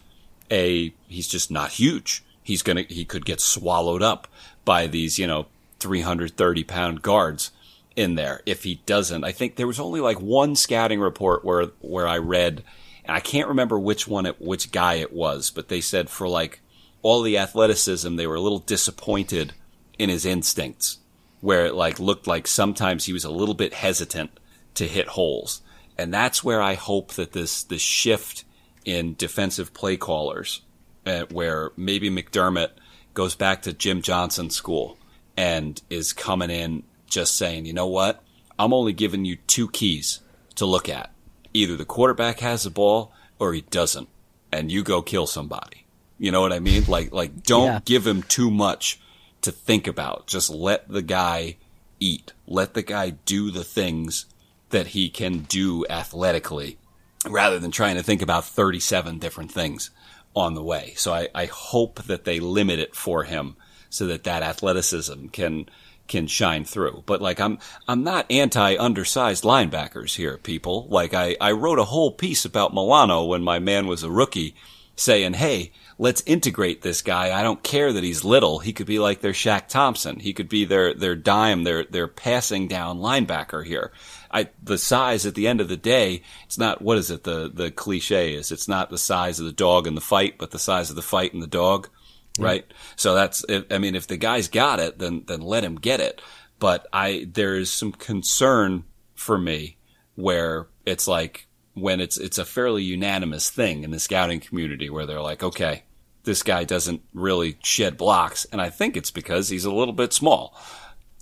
a he's just not huge. He's gonna he could get swallowed up by these you know 330 pound guards in there if he doesn't. I think there was only like one scouting report where where I read, and I can't remember which one it which guy it was, but they said for like all the athleticism, they were a little disappointed in his instincts, where it like looked like sometimes he was a little bit hesitant to hit holes, and that's where I hope that this this shift in defensive play callers, uh, where maybe McDermott goes back to Jim Johnson school and is coming in just saying, you know what, I'm only giving you two keys to look at. Either the quarterback has the ball or he doesn't, and you go kill somebody. You know what I mean? Like, like don't Yeah. give him too much to think about. Just let the guy eat. Let the guy do the things that he can do athletically rather than trying to think about 37 different things on the way. So I, I hope that they limit it for him so that that athleticism can can shine through. But like I'm I'm not anti undersized linebackers here, people. Like I, I wrote a whole piece about Milano when my man was a rookie saying, Hey, let's integrate this guy. I don't care that he's little. He could be like their Shaq Thompson. He could be their their dime, their their passing down linebacker here. I the size at the end of the day, it's not what is it the the cliche is. It's not the size of the dog in the fight, but the size of the fight in the dog, right? So that's I mean, if the guy's got it, then then let him get it. But I there is some concern for me where it's like when it's it's a fairly unanimous thing in the scouting community where they're like, okay, this guy doesn't really shed blocks, and I think it's because he's a little bit small.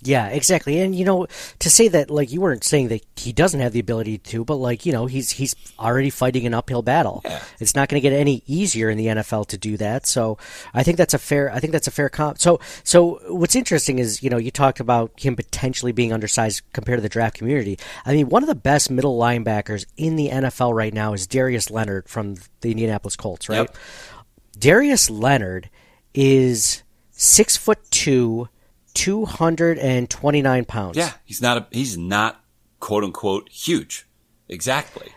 Yeah, exactly. And you know, to say that like you weren't saying that he doesn't have the ability to, but like, you know, he's he's already fighting an uphill battle. Yeah. It's not going to get any easier in the NFL to do that. So, I think that's a fair I think that's a fair comp. So, so what's interesting is, you know, you talked about him potentially being undersized compared to the draft community. I mean, one of the best middle linebackers in the NFL right now is Darius Leonard from the Indianapolis Colts, right? Yep. Darius Leonard is six foot two, two hundred and twenty nine pounds. Yeah, he's not a, he's not quote unquote huge. Exactly.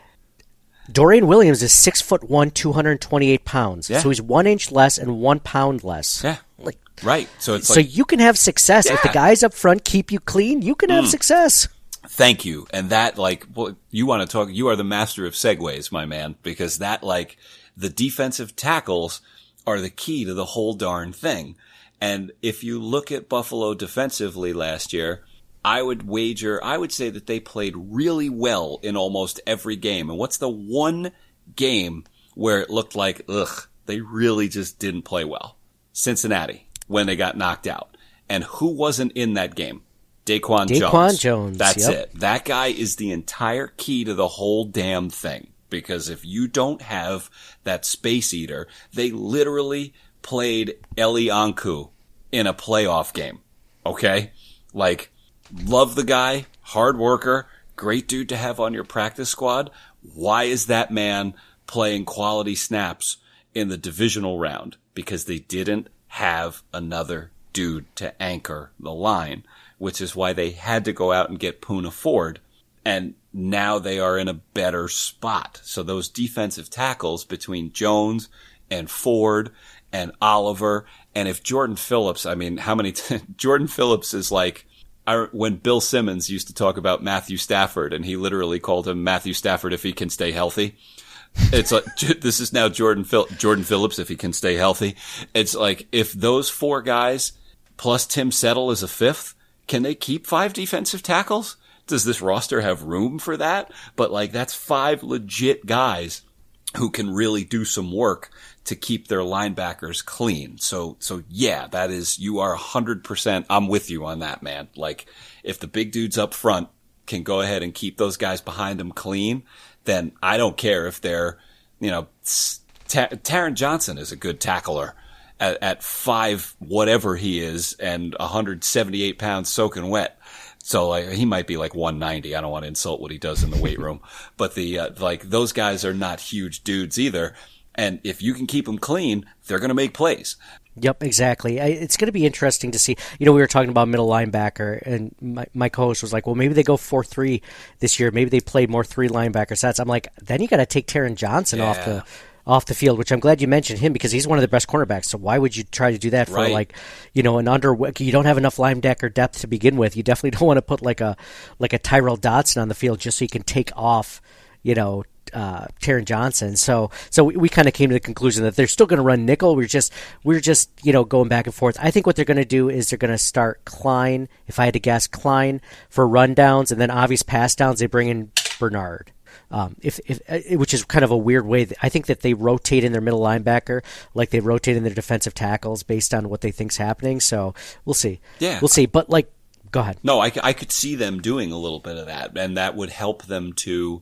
Dorian Williams is six foot one, two hundred twenty eight pounds. Yeah. So he's one inch less and one pound less. Yeah. Like Right. So it's so you can have success if the Mm. guys up front keep you clean. You can have success. Thank you. And that, like, well, you want to talk, you are the master of segues, my man, because that, like, the defensive tackles are the key to the whole darn thing. And if you look at Buffalo defensively last year, I would wager, I would say that they played really well in almost every game. And what's the one game where it looked like, ugh, they really just didn't play well? Cincinnati, when they got knocked out. And who wasn't in that game? Daquan, Daquan Jones. Jones, That's yep. it. That guy is the entire key to the whole damn thing. Because if you don't have that space eater, they literally played Eli Ankou in a playoff game. Okay? Like, love the guy, hard worker, great dude to have on your practice squad. Why is that man playing quality snaps in the divisional round? Because they didn't have another dude to anchor the line, which is why they had to go out and get Poona Ford. And now they are in a better spot. So those defensive tackles between Jones and Ford and Oliver, and if Jordan Phillips, I mean, how many, t- (laughs) Jordan Phillips is like, I, when Bill Simmons used to talk about Matthew Stafford and he literally called him Matthew Stafford if he can stay healthy. It's like, (laughs) this is now Jordan Phil, Jordan Phillips if he can stay healthy. It's like, if those four guys plus Tim Settle is a fifth, can they keep five defensive tackles? Does this roster have room for that? But like, that's five legit guys who can really do some work to keep their linebackers clean. So, so yeah, that is, you are a hundred percent. I'm with you on that, man. Like, if the big dudes up front can go ahead and keep those guys behind them clean, then I don't care if they're, you know, Ta- Taron Johnson is a good tackler at five, whatever he is, and 178 pounds soaking wet. So like he might be like 190. I don't want to insult what he does in the weight room, (laughs) but the uh, like those guys are not huge dudes either. And if you can keep them clean, they're going to make plays. Yep, exactly. I, it's going to be interesting to see. You know, we were talking about middle linebacker, and my, my co-host was like, "Well, maybe they go four three this year. Maybe they play more three linebacker sets." I'm like, then you got to take Taron Johnson off the off the field, which I'm glad you mentioned him because he's one of the best cornerbacks. So why would you try to do that for Right. like, you know, an under? You don't have enough linebacker depth to begin with. You definitely (laughs) don't want to put like a like a Tyrel Dodson on the field just so you can take off, you know, uh, Taron Johnson. So so we, we kind of came to the conclusion that they're still going to run nickel. We're just we're just you know going back and forth. I think what they're going to do is they're going to start Klein. If I had to guess, Klein for rundowns, and then obvious pass downs. They bring in Bernard. Um, if, if uh, which is kind of a weird way. I think that they rotate in their middle linebacker like they rotate in their defensive tackles based on what they think's happening. So we'll see. Yeah. we'll see. But like, go ahead. No, I, I could see them doing a little bit of that, and that would help them to.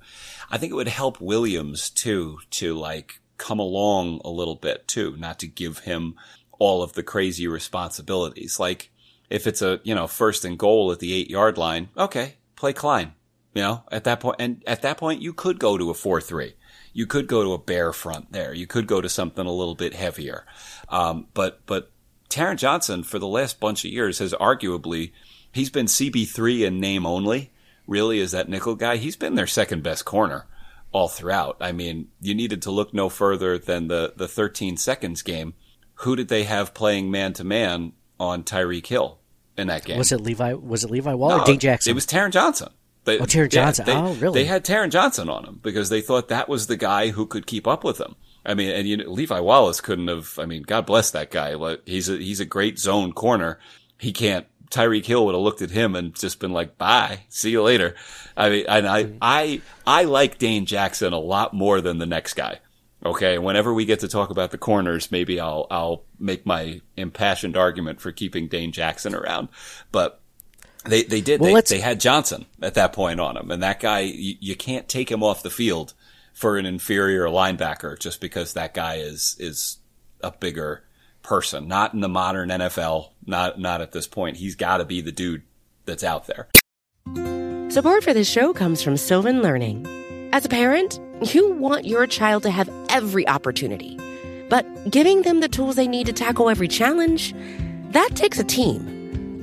I think it would help Williams too to like come along a little bit too, not to give him all of the crazy responsibilities. Like if it's a you know first and goal at the eight yard line, okay, play Klein. You know, at that point, and at that point, you could go to a four three. You could go to a bear front there. You could go to something a little bit heavier. Um, but but Taron Johnson for the last bunch of years has arguably he's been CB three in name only. Really, is that nickel guy? He's been their second best corner all throughout. I mean, you needed to look no further than the the 13 seconds game. Who did they have playing man to man on Tyreek Hill in that game? Was it Levi? Was it Levi Wall No, Dane Jackson? It was Taron Johnson. They, Oh, Taron Johnson. they, Oh, really? They had Taron Johnson on him because they thought that was the guy who could keep up with him. I mean, and you know, Levi Wallace couldn't have. I mean, God bless that guy. He's a he's a great zone corner. He can't. Tyreek Hill would have looked at him and just been like, "Bye, see you later." I mean, and I mm-hmm. I I like Dane Jackson a lot more than the next guy. Okay, whenever we get to talk about the corners, maybe I'll I'll make my impassioned argument for keeping Dane Jackson around. But they they did. Well, they, they had Johnson at that point on him, and that guy you, you can't take him off the field for an inferior linebacker just because that guy is is a bigger person. Not in the modern NFL. Not not at this point. He's got to be the dude that's out there. Support for this show comes from Sylvan Learning. As a parent, you want your child to have every opportunity, but giving them the tools they need to tackle every challenge, that takes a team.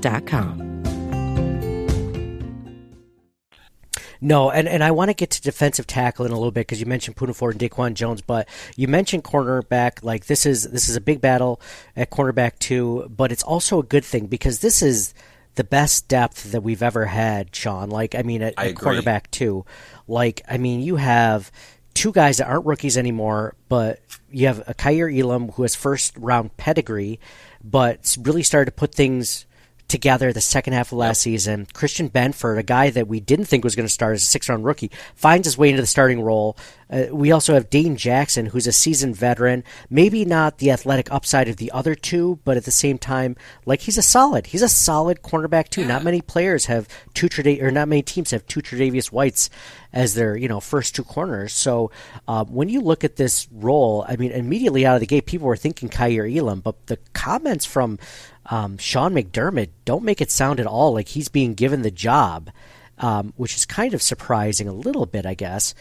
29.com. No, and, and I want to get to defensive tackle in a little bit because you mentioned Poona Ford and Daquan Jones, but you mentioned cornerback. Like this is this is a big battle at cornerback too, but it's also a good thing because this is the best depth that we've ever had, Sean. Like I mean, at, I at cornerback too. Like I mean, you have two guys that aren't rookies anymore, but you have a Kaiir Elam who has first round pedigree, but really started to put things together the second half of last season. Christian Benford, a guy that we didn't think was going to start as a six round rookie, finds his way into the starting role. Uh, we also have Dane Jackson, who's a seasoned veteran. Maybe not the athletic upside of the other two, but at the same time, like he's a solid. He's a solid cornerback too. Not many players have two Trada- or not many teams have two Tre'Davious Whites as their you know first two corners. So um, when you look at this role, I mean, immediately out of the gate, people were thinking Kaiir Elam, but the comments from um, Sean McDermott don't make it sound at all like he's being given the job, um, which is kind of surprising a little bit, I guess,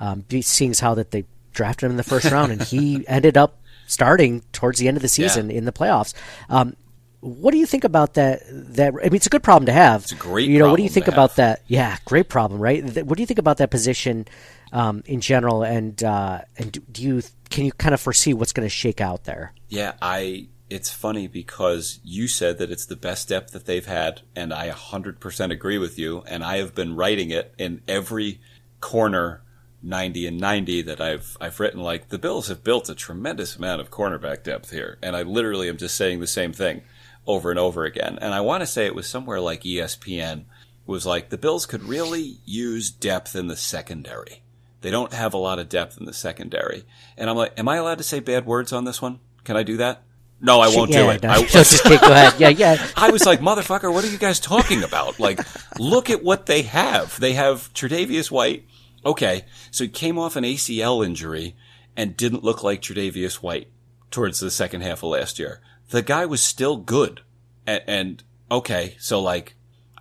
um, seeing as how that they drafted him in the first round and he (laughs) ended up starting towards the end of the season in the playoffs. Um, what do you think about that? That I mean, it's a good problem to have. It's a great You know, what do you think about have. that? Yeah, great problem, right? What do you think about that position um, in general? And uh, and do you can you kind of foresee what's going to shake out there? Yeah, I. It's funny because you said that it's the best depth that they've had, and I 100% agree with you. And I have been writing it in every corner 90 and 90 that I've I've written. Like the Bills have built a tremendous amount of cornerback depth here, and I literally am just saying the same thing over and over again. And I want to say it was somewhere like ESPN was like the Bills could really use depth in the secondary. They don't have a lot of depth in the secondary. And I'm like, am I allowed to say bad words on this one? Can I do that? No, I won't yeah, do it. no, I, (laughs) just kidding. Go ahead. Yeah, yeah. (laughs) I was like, motherfucker, what are you guys talking about? Like, look at what they have. They have Tre'Davious White. Okay, so he came off an ACL injury and didn't look like Tre'Davious White towards the second half of last year. The guy was still good. And, and okay, so like,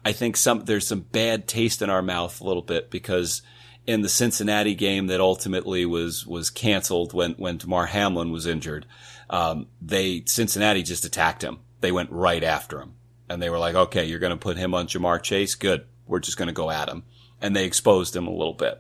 I think some, there's some bad taste in our mouth a little bit because in the Cincinnati game that ultimately was, was canceled when, when Damar Hamlin was injured, um, they, Cincinnati just attacked him. They went right after him and they were like, okay, you're going to put him on Ja'Marr Chase. Good. We're just going to go at him. And they exposed him a little bit.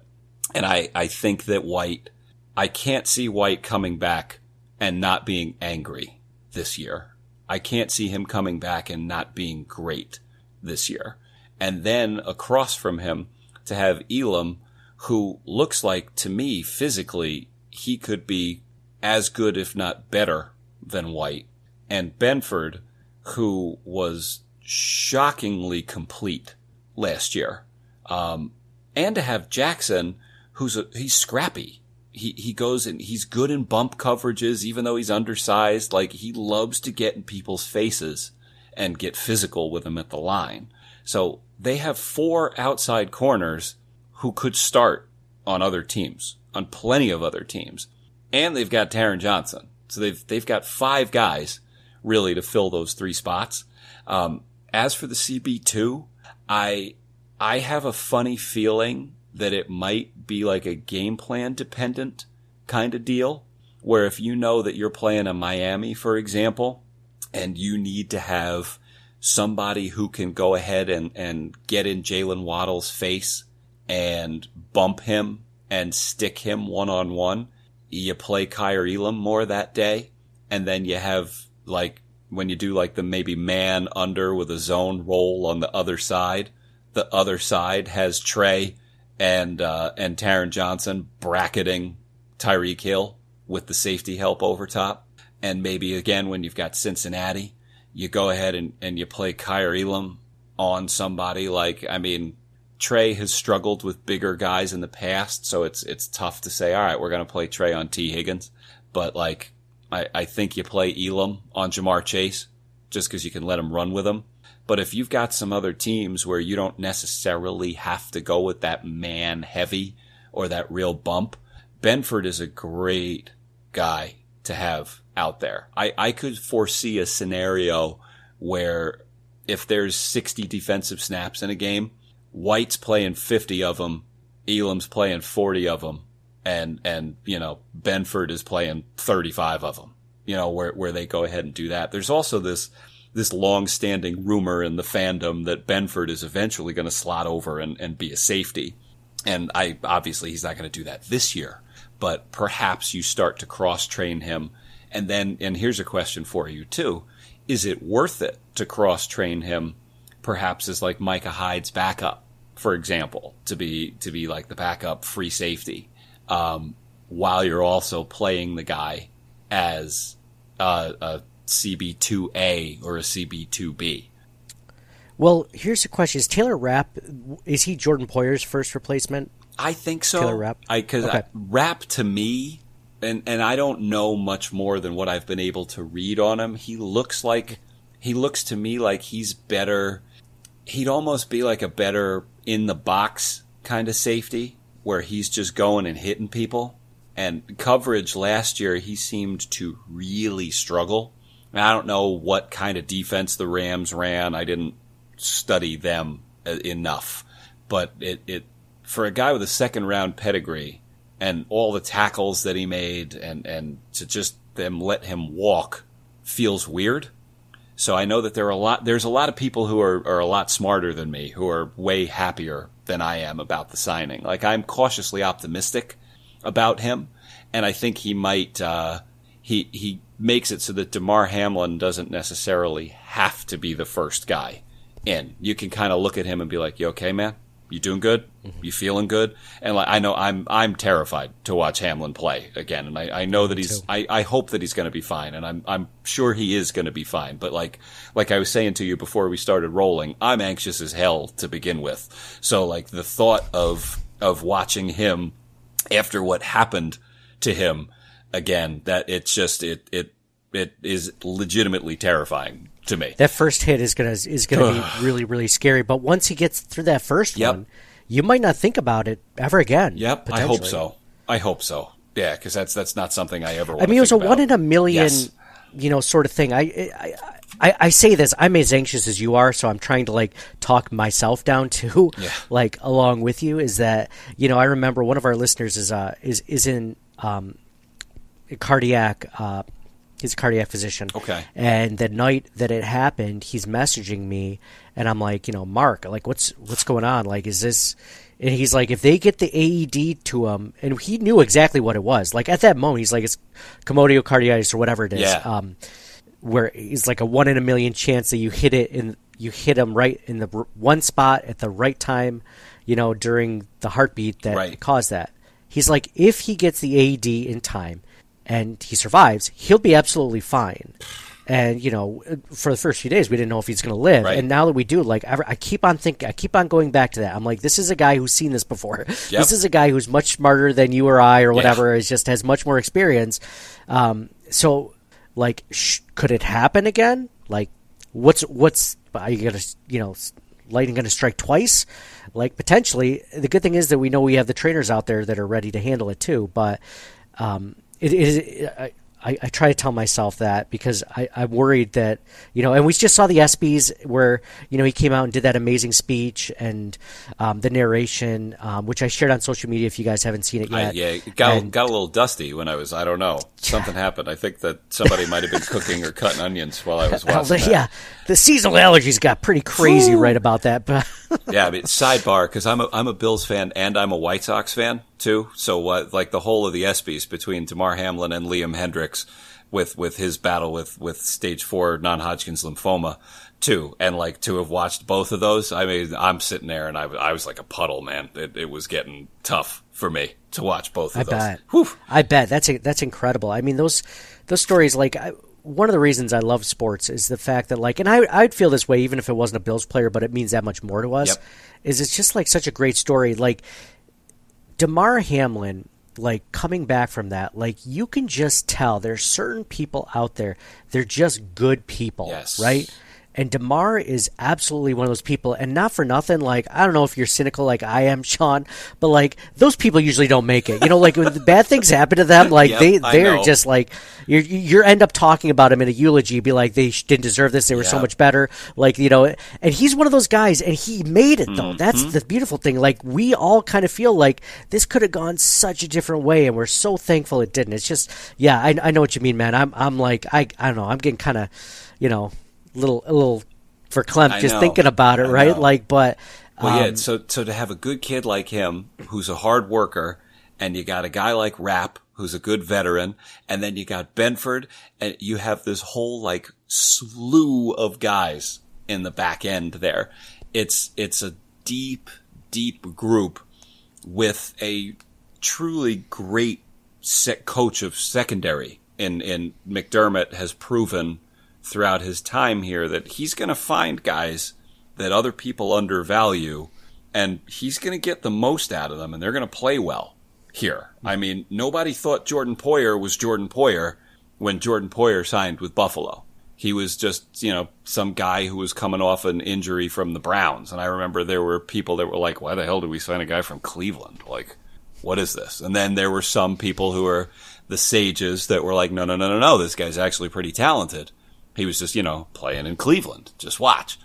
And I, I think that White, I can't see White coming back and not being angry this year. I can't see him coming back and not being great this year. And then across from him to have Elam, who looks like to me physically, he could be as good, if not better than White. And Benford, who was shockingly complete last year. Um, and to have Jackson, who's a, he's scrappy. He, he goes and he's good in bump coverages, even though he's undersized. Like he loves to get in people's faces and get physical with them at the line. So they have four outside corners who could start on other teams, on plenty of other teams. And they've got Taron Johnson. So they've, they've got five guys really to fill those three spots. Um, as for the CB2, I, I have a funny feeling that it might be like a game plan dependent kind of deal where if you know that you're playing a Miami, for example, and you need to have somebody who can go ahead and, and get in Jaylen Waddle's face and bump him and stick him one on one, you play Kaiir Elam more that day. And then you have like when you do like the maybe man under with a zone roll on the other side, the other side has Trey and, uh, and Taron Johnson bracketing Tyreek Hill with the safety help over top. And maybe again, when you've got Cincinnati, you go ahead and, and you play Kaiir Elam on somebody like, I mean, Trey has struggled with bigger guys in the past, so it's, it's tough to say, all right, we're going to play Trey on Tee Higgins. But like, I, I think you play Elam on Ja'Marr Chase just because you can let him run with him. But if you've got some other teams where you don't necessarily have to go with that man heavy or that real bump, Benford is a great guy to have out there. I, I could foresee a scenario where if there's 60 defensive snaps in a game, White's playing 50 of them, Elam's playing 40 of them, and, and, you know, Benford is playing 35 of them, you know, where, where they go ahead and do that. There's also this, this long-standing rumor in the fandom that Benford is eventually going to slot over and, and be a safety. And I, obviously he's not going to do that this year, but perhaps you start to cross train him. And then, and here's a question for you too. Is it worth it to cross train him perhaps as like Micah Hyde's backup, for example, to be, to be like the backup free safety, um, while you're also playing the guy as uh, a CB2A or a CB2B? Well, here's the question: Is Taylor Rapp is he Jordan Poyer's first replacement? I think so. Taylor Rapp? Because Okay. Rapp to me, and and I don't know much more than what I've been able to read on him. He looks like he looks to me like he's better. He'd almost be like a better in the box kind of safety, where he's just going and hitting people. And coverage last year, he seemed to really struggle. And I don't know what kind of defense the Rams ran. I didn't study them uh, enough, but it, it for a guy with a second round pedigree and all the tackles that he made and, and to just them let him walk feels weird. So I know that there are a lot, there's a lot of people who are, are a lot smarter than me who are way happier than I am about the signing. Like I'm cautiously optimistic about him and I think he might, uh, he, he makes it so that Damar Hamlin doesn't necessarily have to be the first guy in. You can kind of look at him and be like, "You okay, man? You doing good? Mm-hmm. You feeling good?" And like, I know I'm I'm terrified to watch Hamlin play again, and I, I know that he's I, I hope that he's going to be fine, and I'm I'm sure he is going to be fine. But like like I was saying to you before we started rolling, I'm anxious as hell to begin with. So like the thought of of watching him after what happened to him again, that it's just it it it is legitimately terrifying to me. That first hit is gonna is gonna be (sighs) really really scary. But once he gets through that first Yep. one, you might not think about it ever again. Yep, I hope so. I hope so. Yeah, because that's that's not something I ever. I mean, it was a think one in a million, Yes. you know, sort of thing. I, I, I, I say this. I'm as anxious as you are, so I'm trying to like talk myself down (laughs) too, Yeah. like along with you. Is that you know? I remember one of our listeners is uh is is in um cardiac. Uh, he's a cardiac physician. Okay. And the night that it happened, he's messaging me, and I'm like, you know, Mark, like, what's what's going on? Like, is this? And he's like, if they get the AED to him, and he knew exactly what it was. Like at that moment, he's like, it's commotio carditis or whatever it is. Yeah. Um, where it's like a one in a million chance that you hit it in you hit him right in the one spot at the right time, you know, during the heartbeat that Right. caused that. He's like, if he gets the AED in time and he survives, he'll be absolutely fine. And you know, for the first few days, we didn't know if he's going to live. Right. And now that we do, like, I, keep on thinking, I keep on going back to that. I'm like, this is a guy who's seen this before. (laughs) This is a guy who's much smarter than you or I or whatever. Is just has much more experience. Um, so, like, sh- could it happen again? Like, what's what's are you gonna you know lightning gonna strike twice? Like potentially. The good thing is that we know we have the trainers out there that are ready to handle it too. But um, it is. I, I, I try to tell myself that because I, I'm worried that you know, and we just saw the ESPYS where you know he came out and did that amazing speech and um, the narration, um, which I shared on social media. If you guys haven't seen it I, yet, yeah, it got And- got a little dusty when I was. I don't know. (laughs) Something happened. I think that somebody might have been cooking or cutting onions while I was (laughs) watching. that. yeah, the seasonal allergies got pretty crazy right about that. But yeah. I mean, sidebar because I'm a I'm a Bills fan and I'm a White Sox fan too. So what, like the whole of the ESPYS between Damar Hamlin and Liam Hendriks with, with his battle with, with stage four non-Hodgkin's lymphoma too. And like to have watched both of those, I mean, I'm sitting there and I, I was like a puddle, man. It, it was getting tough for me to watch both of I those. bet. Whew. I bet that's that's incredible. I mean, those those stories. Like I, one of the reasons I love sports is the fact that like, and I I'd feel this way even if it wasn't a Bills player, but it means that much more to us. Yep. Is it's just like such a great story. Like Damar Hamlin, like coming back from that, like you can just tell there's certain people out there. They're just good people, Yes. right? And Damar is absolutely one of those people, and not for nothing. Like I don't know if you're cynical like I am, (laughs) Sean, but like those people usually don't make it. You know, like when the bad things happen to them, like Yep, they they're just like you you end up talking about him in a eulogy, be like they didn't deserve this, they were so much better. Like you know, and he's one of those guys, and he made it Mm-hmm. though. That's the beautiful thing. Like we all kind of feel like this could have gone such a different way, and we're so thankful it didn't. It's just yeah, I, I know what you mean, man. I'm I'm like I I don't know. I'm getting kind of you know little a little verklempt I just know. thinking about it, I right? know. Like, but Well, yeah. um, So, so to have a good kid like him, who's a hard worker, and you got a guy like Rapp, who's a good veteran, and then you got Benford, and you have this whole like slew of guys in the back end there. It's it's a deep, deep group with a truly great set coach of secondary. And and McDermott has proven throughout his time here that he's going to find guys that other people undervalue, and he's going to get the most out of them, and they're going to play well here. I mean, nobody thought Jordan Poyer was Jordan Poyer when Jordan Poyer signed with Buffalo. He was just, you know, some guy who was coming off an injury from the Browns. And I remember there were people that were like, why the hell did we sign a guy from Cleveland? Like, what is this? And then there were some people who were the sages that were like, no, no, no, no, no, this guy's actually pretty talented. He was just, you know, playing in Cleveland. Just watch.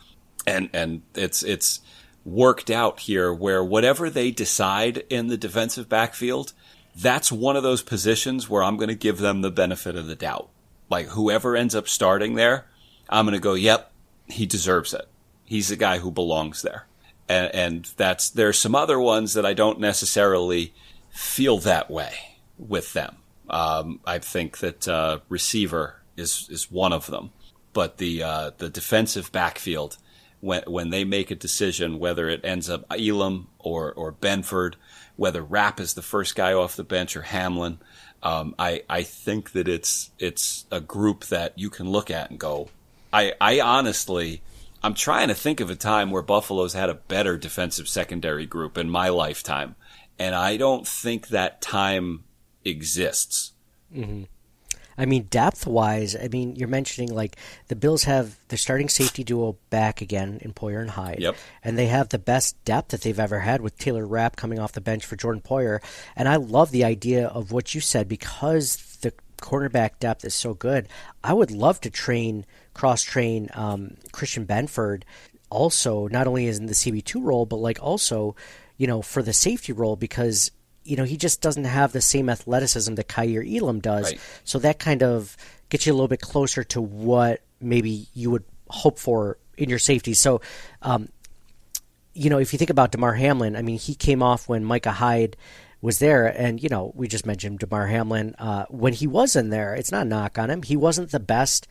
And, and it's, it's worked out here where whatever they decide in the defensive backfield, that's one of those positions where I'm going to give them the benefit of the doubt. Like whoever ends up starting there, I'm going to go, yep, he deserves it. He's the guy who belongs there. And, and that's, there's some other ones that I don't necessarily feel that way with them. Um, I think that, uh, receiver is, is one of them, but the, uh, the defensive backfield, when, when they make a decision, whether it ends up Elam or, or Benford, whether Rapp is the first guy off the bench or Hamlin, um, I, I think that it's, it's a group that you can look at and go, I, I honestly, I'm trying to think of a time where Buffalo's had a better defensive secondary group in my lifetime. And I don't think that time exists. I mean, depth wise, I mean, you're mentioning like the Bills have their starting safety duo back again in Poyer and Hyde. Yep. And they have the best depth that they've ever had with Taylor Rapp coming off the bench for Jordan Poyer. And I love the idea of what you said because the cornerback depth is so good. I would love to train, cross train um, Christian Benford also, not only as in the CB2 role, but like also, you know, for the safety role because you know, he just doesn't have the same athleticism that Kaiir Elam does. Right. So that kind of gets you a little bit closer to what maybe you would hope for in your safety. So, um, you know, if you think about Damar Hamlin, I mean, he came off when Micah Hyde was there, and you know, we just mentioned Damar Hamlin. Uh, when he was in there, it's not a knock on him. He wasn't the best,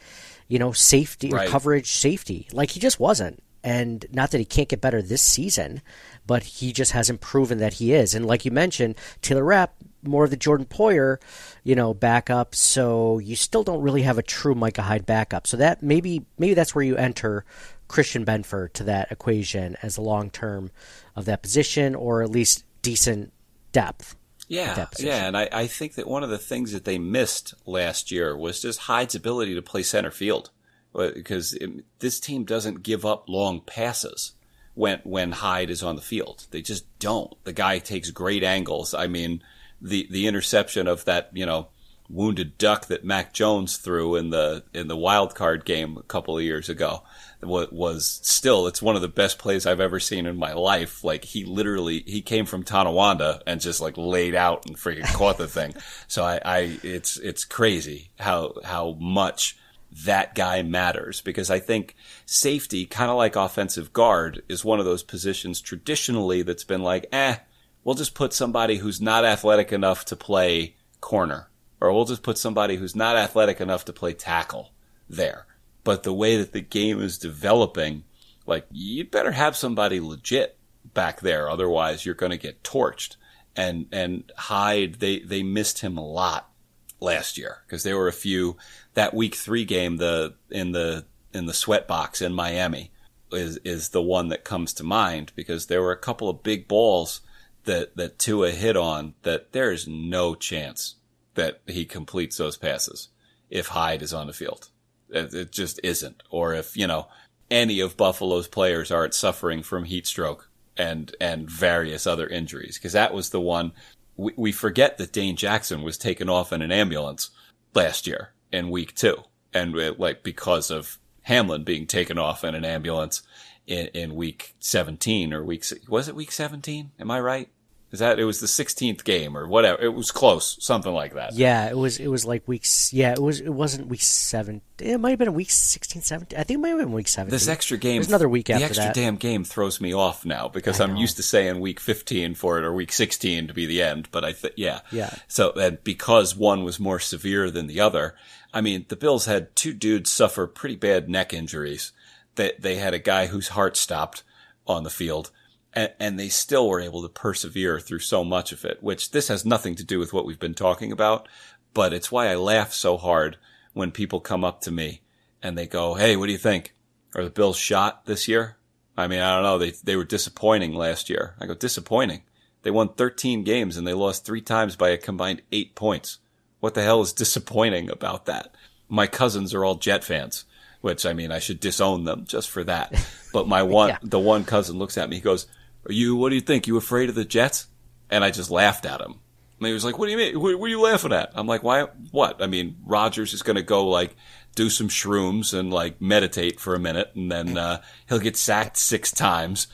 you know, safety or Right. coverage safety. Like he just wasn't. And not that he can't get better this season, but he just hasn't proven that he is. And like you mentioned, Taylor Rapp, more of the Jordan Poyer, you know, backup. So you still don't really have a true Micah Hyde backup. So that maybe maybe that's where you enter Christian Benford to that equation as a long term of that position, or at least decent depth. Yeah, yeah, and I, I think that one of the things that they missed last year was just Hyde's ability to play center field, because it, this team doesn't give up long passes when when Hyde is on the field. They just don't. The guy takes great angles. I mean, the the interception of that you know wounded duck that Mac Jones threw in the in the wild card game a couple of years ago was, was still it's one of the best plays I've ever seen in my life. Like he literally he came from Tonawanda and just like laid out and freaking caught the thing. So I, I it's it's crazy how how much that guy matters because I think safety, kind of like offensive guard, is one of those positions traditionally that's been like, eh, we'll just put somebody who's not athletic enough to play corner, or we'll just put somebody who's not athletic enough to play tackle there. But the way that the game is developing, like you'd better have somebody legit back there, otherwise you're going to get torched. And and Hyde, they they missed him a lot last year because there were a few that week three game the in the in the sweat box in Miami is is the one that comes to mind because there were a couple of big balls that that Tua hit on that there is no chance that he completes those passes if Hyde is on the field. It, it just isn't. Or if you know any of Buffalo's players aren't suffering from heat stroke and and various other injuries because that was the one we, we forget that Dane Jackson was taken off in an ambulance last year in week two and like because of Hamlin being taken off in an ambulance in, in week 17 or week, was it week 17? Am I right? Is that it was the 16th game or whatever? It was close, something like that. Yeah, it was. It was like weeks. Yeah, it was. It wasn't week seven. It might have been week 16, 17. I think it might have been week seven. This extra game, There's another week after the extra that. damn game throws me off now because I'm used to saying week 15 for it or week 16 to be the end. But I think, yeah, Yeah. So and because one was more severe than the other, I mean, the Bills had two dudes suffer pretty bad neck injuries. They they had a guy whose heart stopped on the field. And, and they still were able to persevere through so much of it, which this has nothing to do with what we've been talking about, but it's why I laugh so hard when people come up to me and they go, Hey, what do you think? Are the Bills shot this year? I mean, I don't know. They, they were disappointing last year. I go, disappointing. They won 13 games and they lost three times by a combined eight points. What the hell is disappointing about that? My cousins are all Jet fans, which I mean, I should disown them just for that. But my (laughs) one, Yeah. the one cousin looks at me, he goes, are you, what do you think? You afraid of the Jets? And I just laughed at him. And he was like, what do you mean? What, what are you laughing at? I'm like, why, what? I mean, Rodgers is going to go like do some shrooms and like meditate for a minute and then, uh, he'll get sacked six times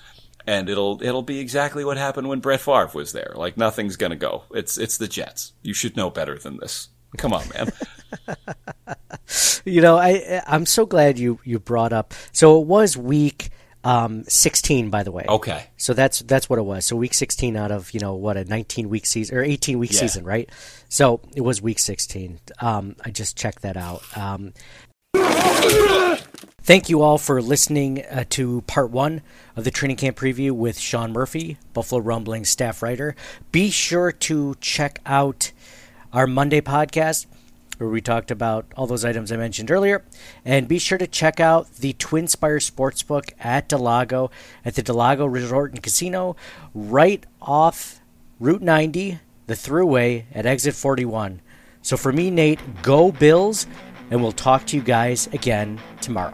and it'll, it'll be exactly what happened when Brett Favre was there. Like nothing's going to go. It's, it's the Jets. You should know better than this. Come on, man. (laughs) You know, I I'm so glad you you brought up. So it was week um, 16, by the way. Okay. So that's that's what it was. So week 16 out of you know what a 19 week season or 18 week Yeah. season, right? So it was week 16. Um, I just checked that out. Um, thank you all for listening uh, to part one of the training camp preview with Sean Murphy, Buffalo Rumblings staff writer. Be sure to check out our Monday podcast where we talked about all those items I mentioned earlier. And be sure to check out the Twin Spire Sportsbook at del Lago at the del Lago Resort and Casino right off Route 90, the thruway at exit 41. So for me, Nate, go Bills, and we'll talk to you guys again tomorrow.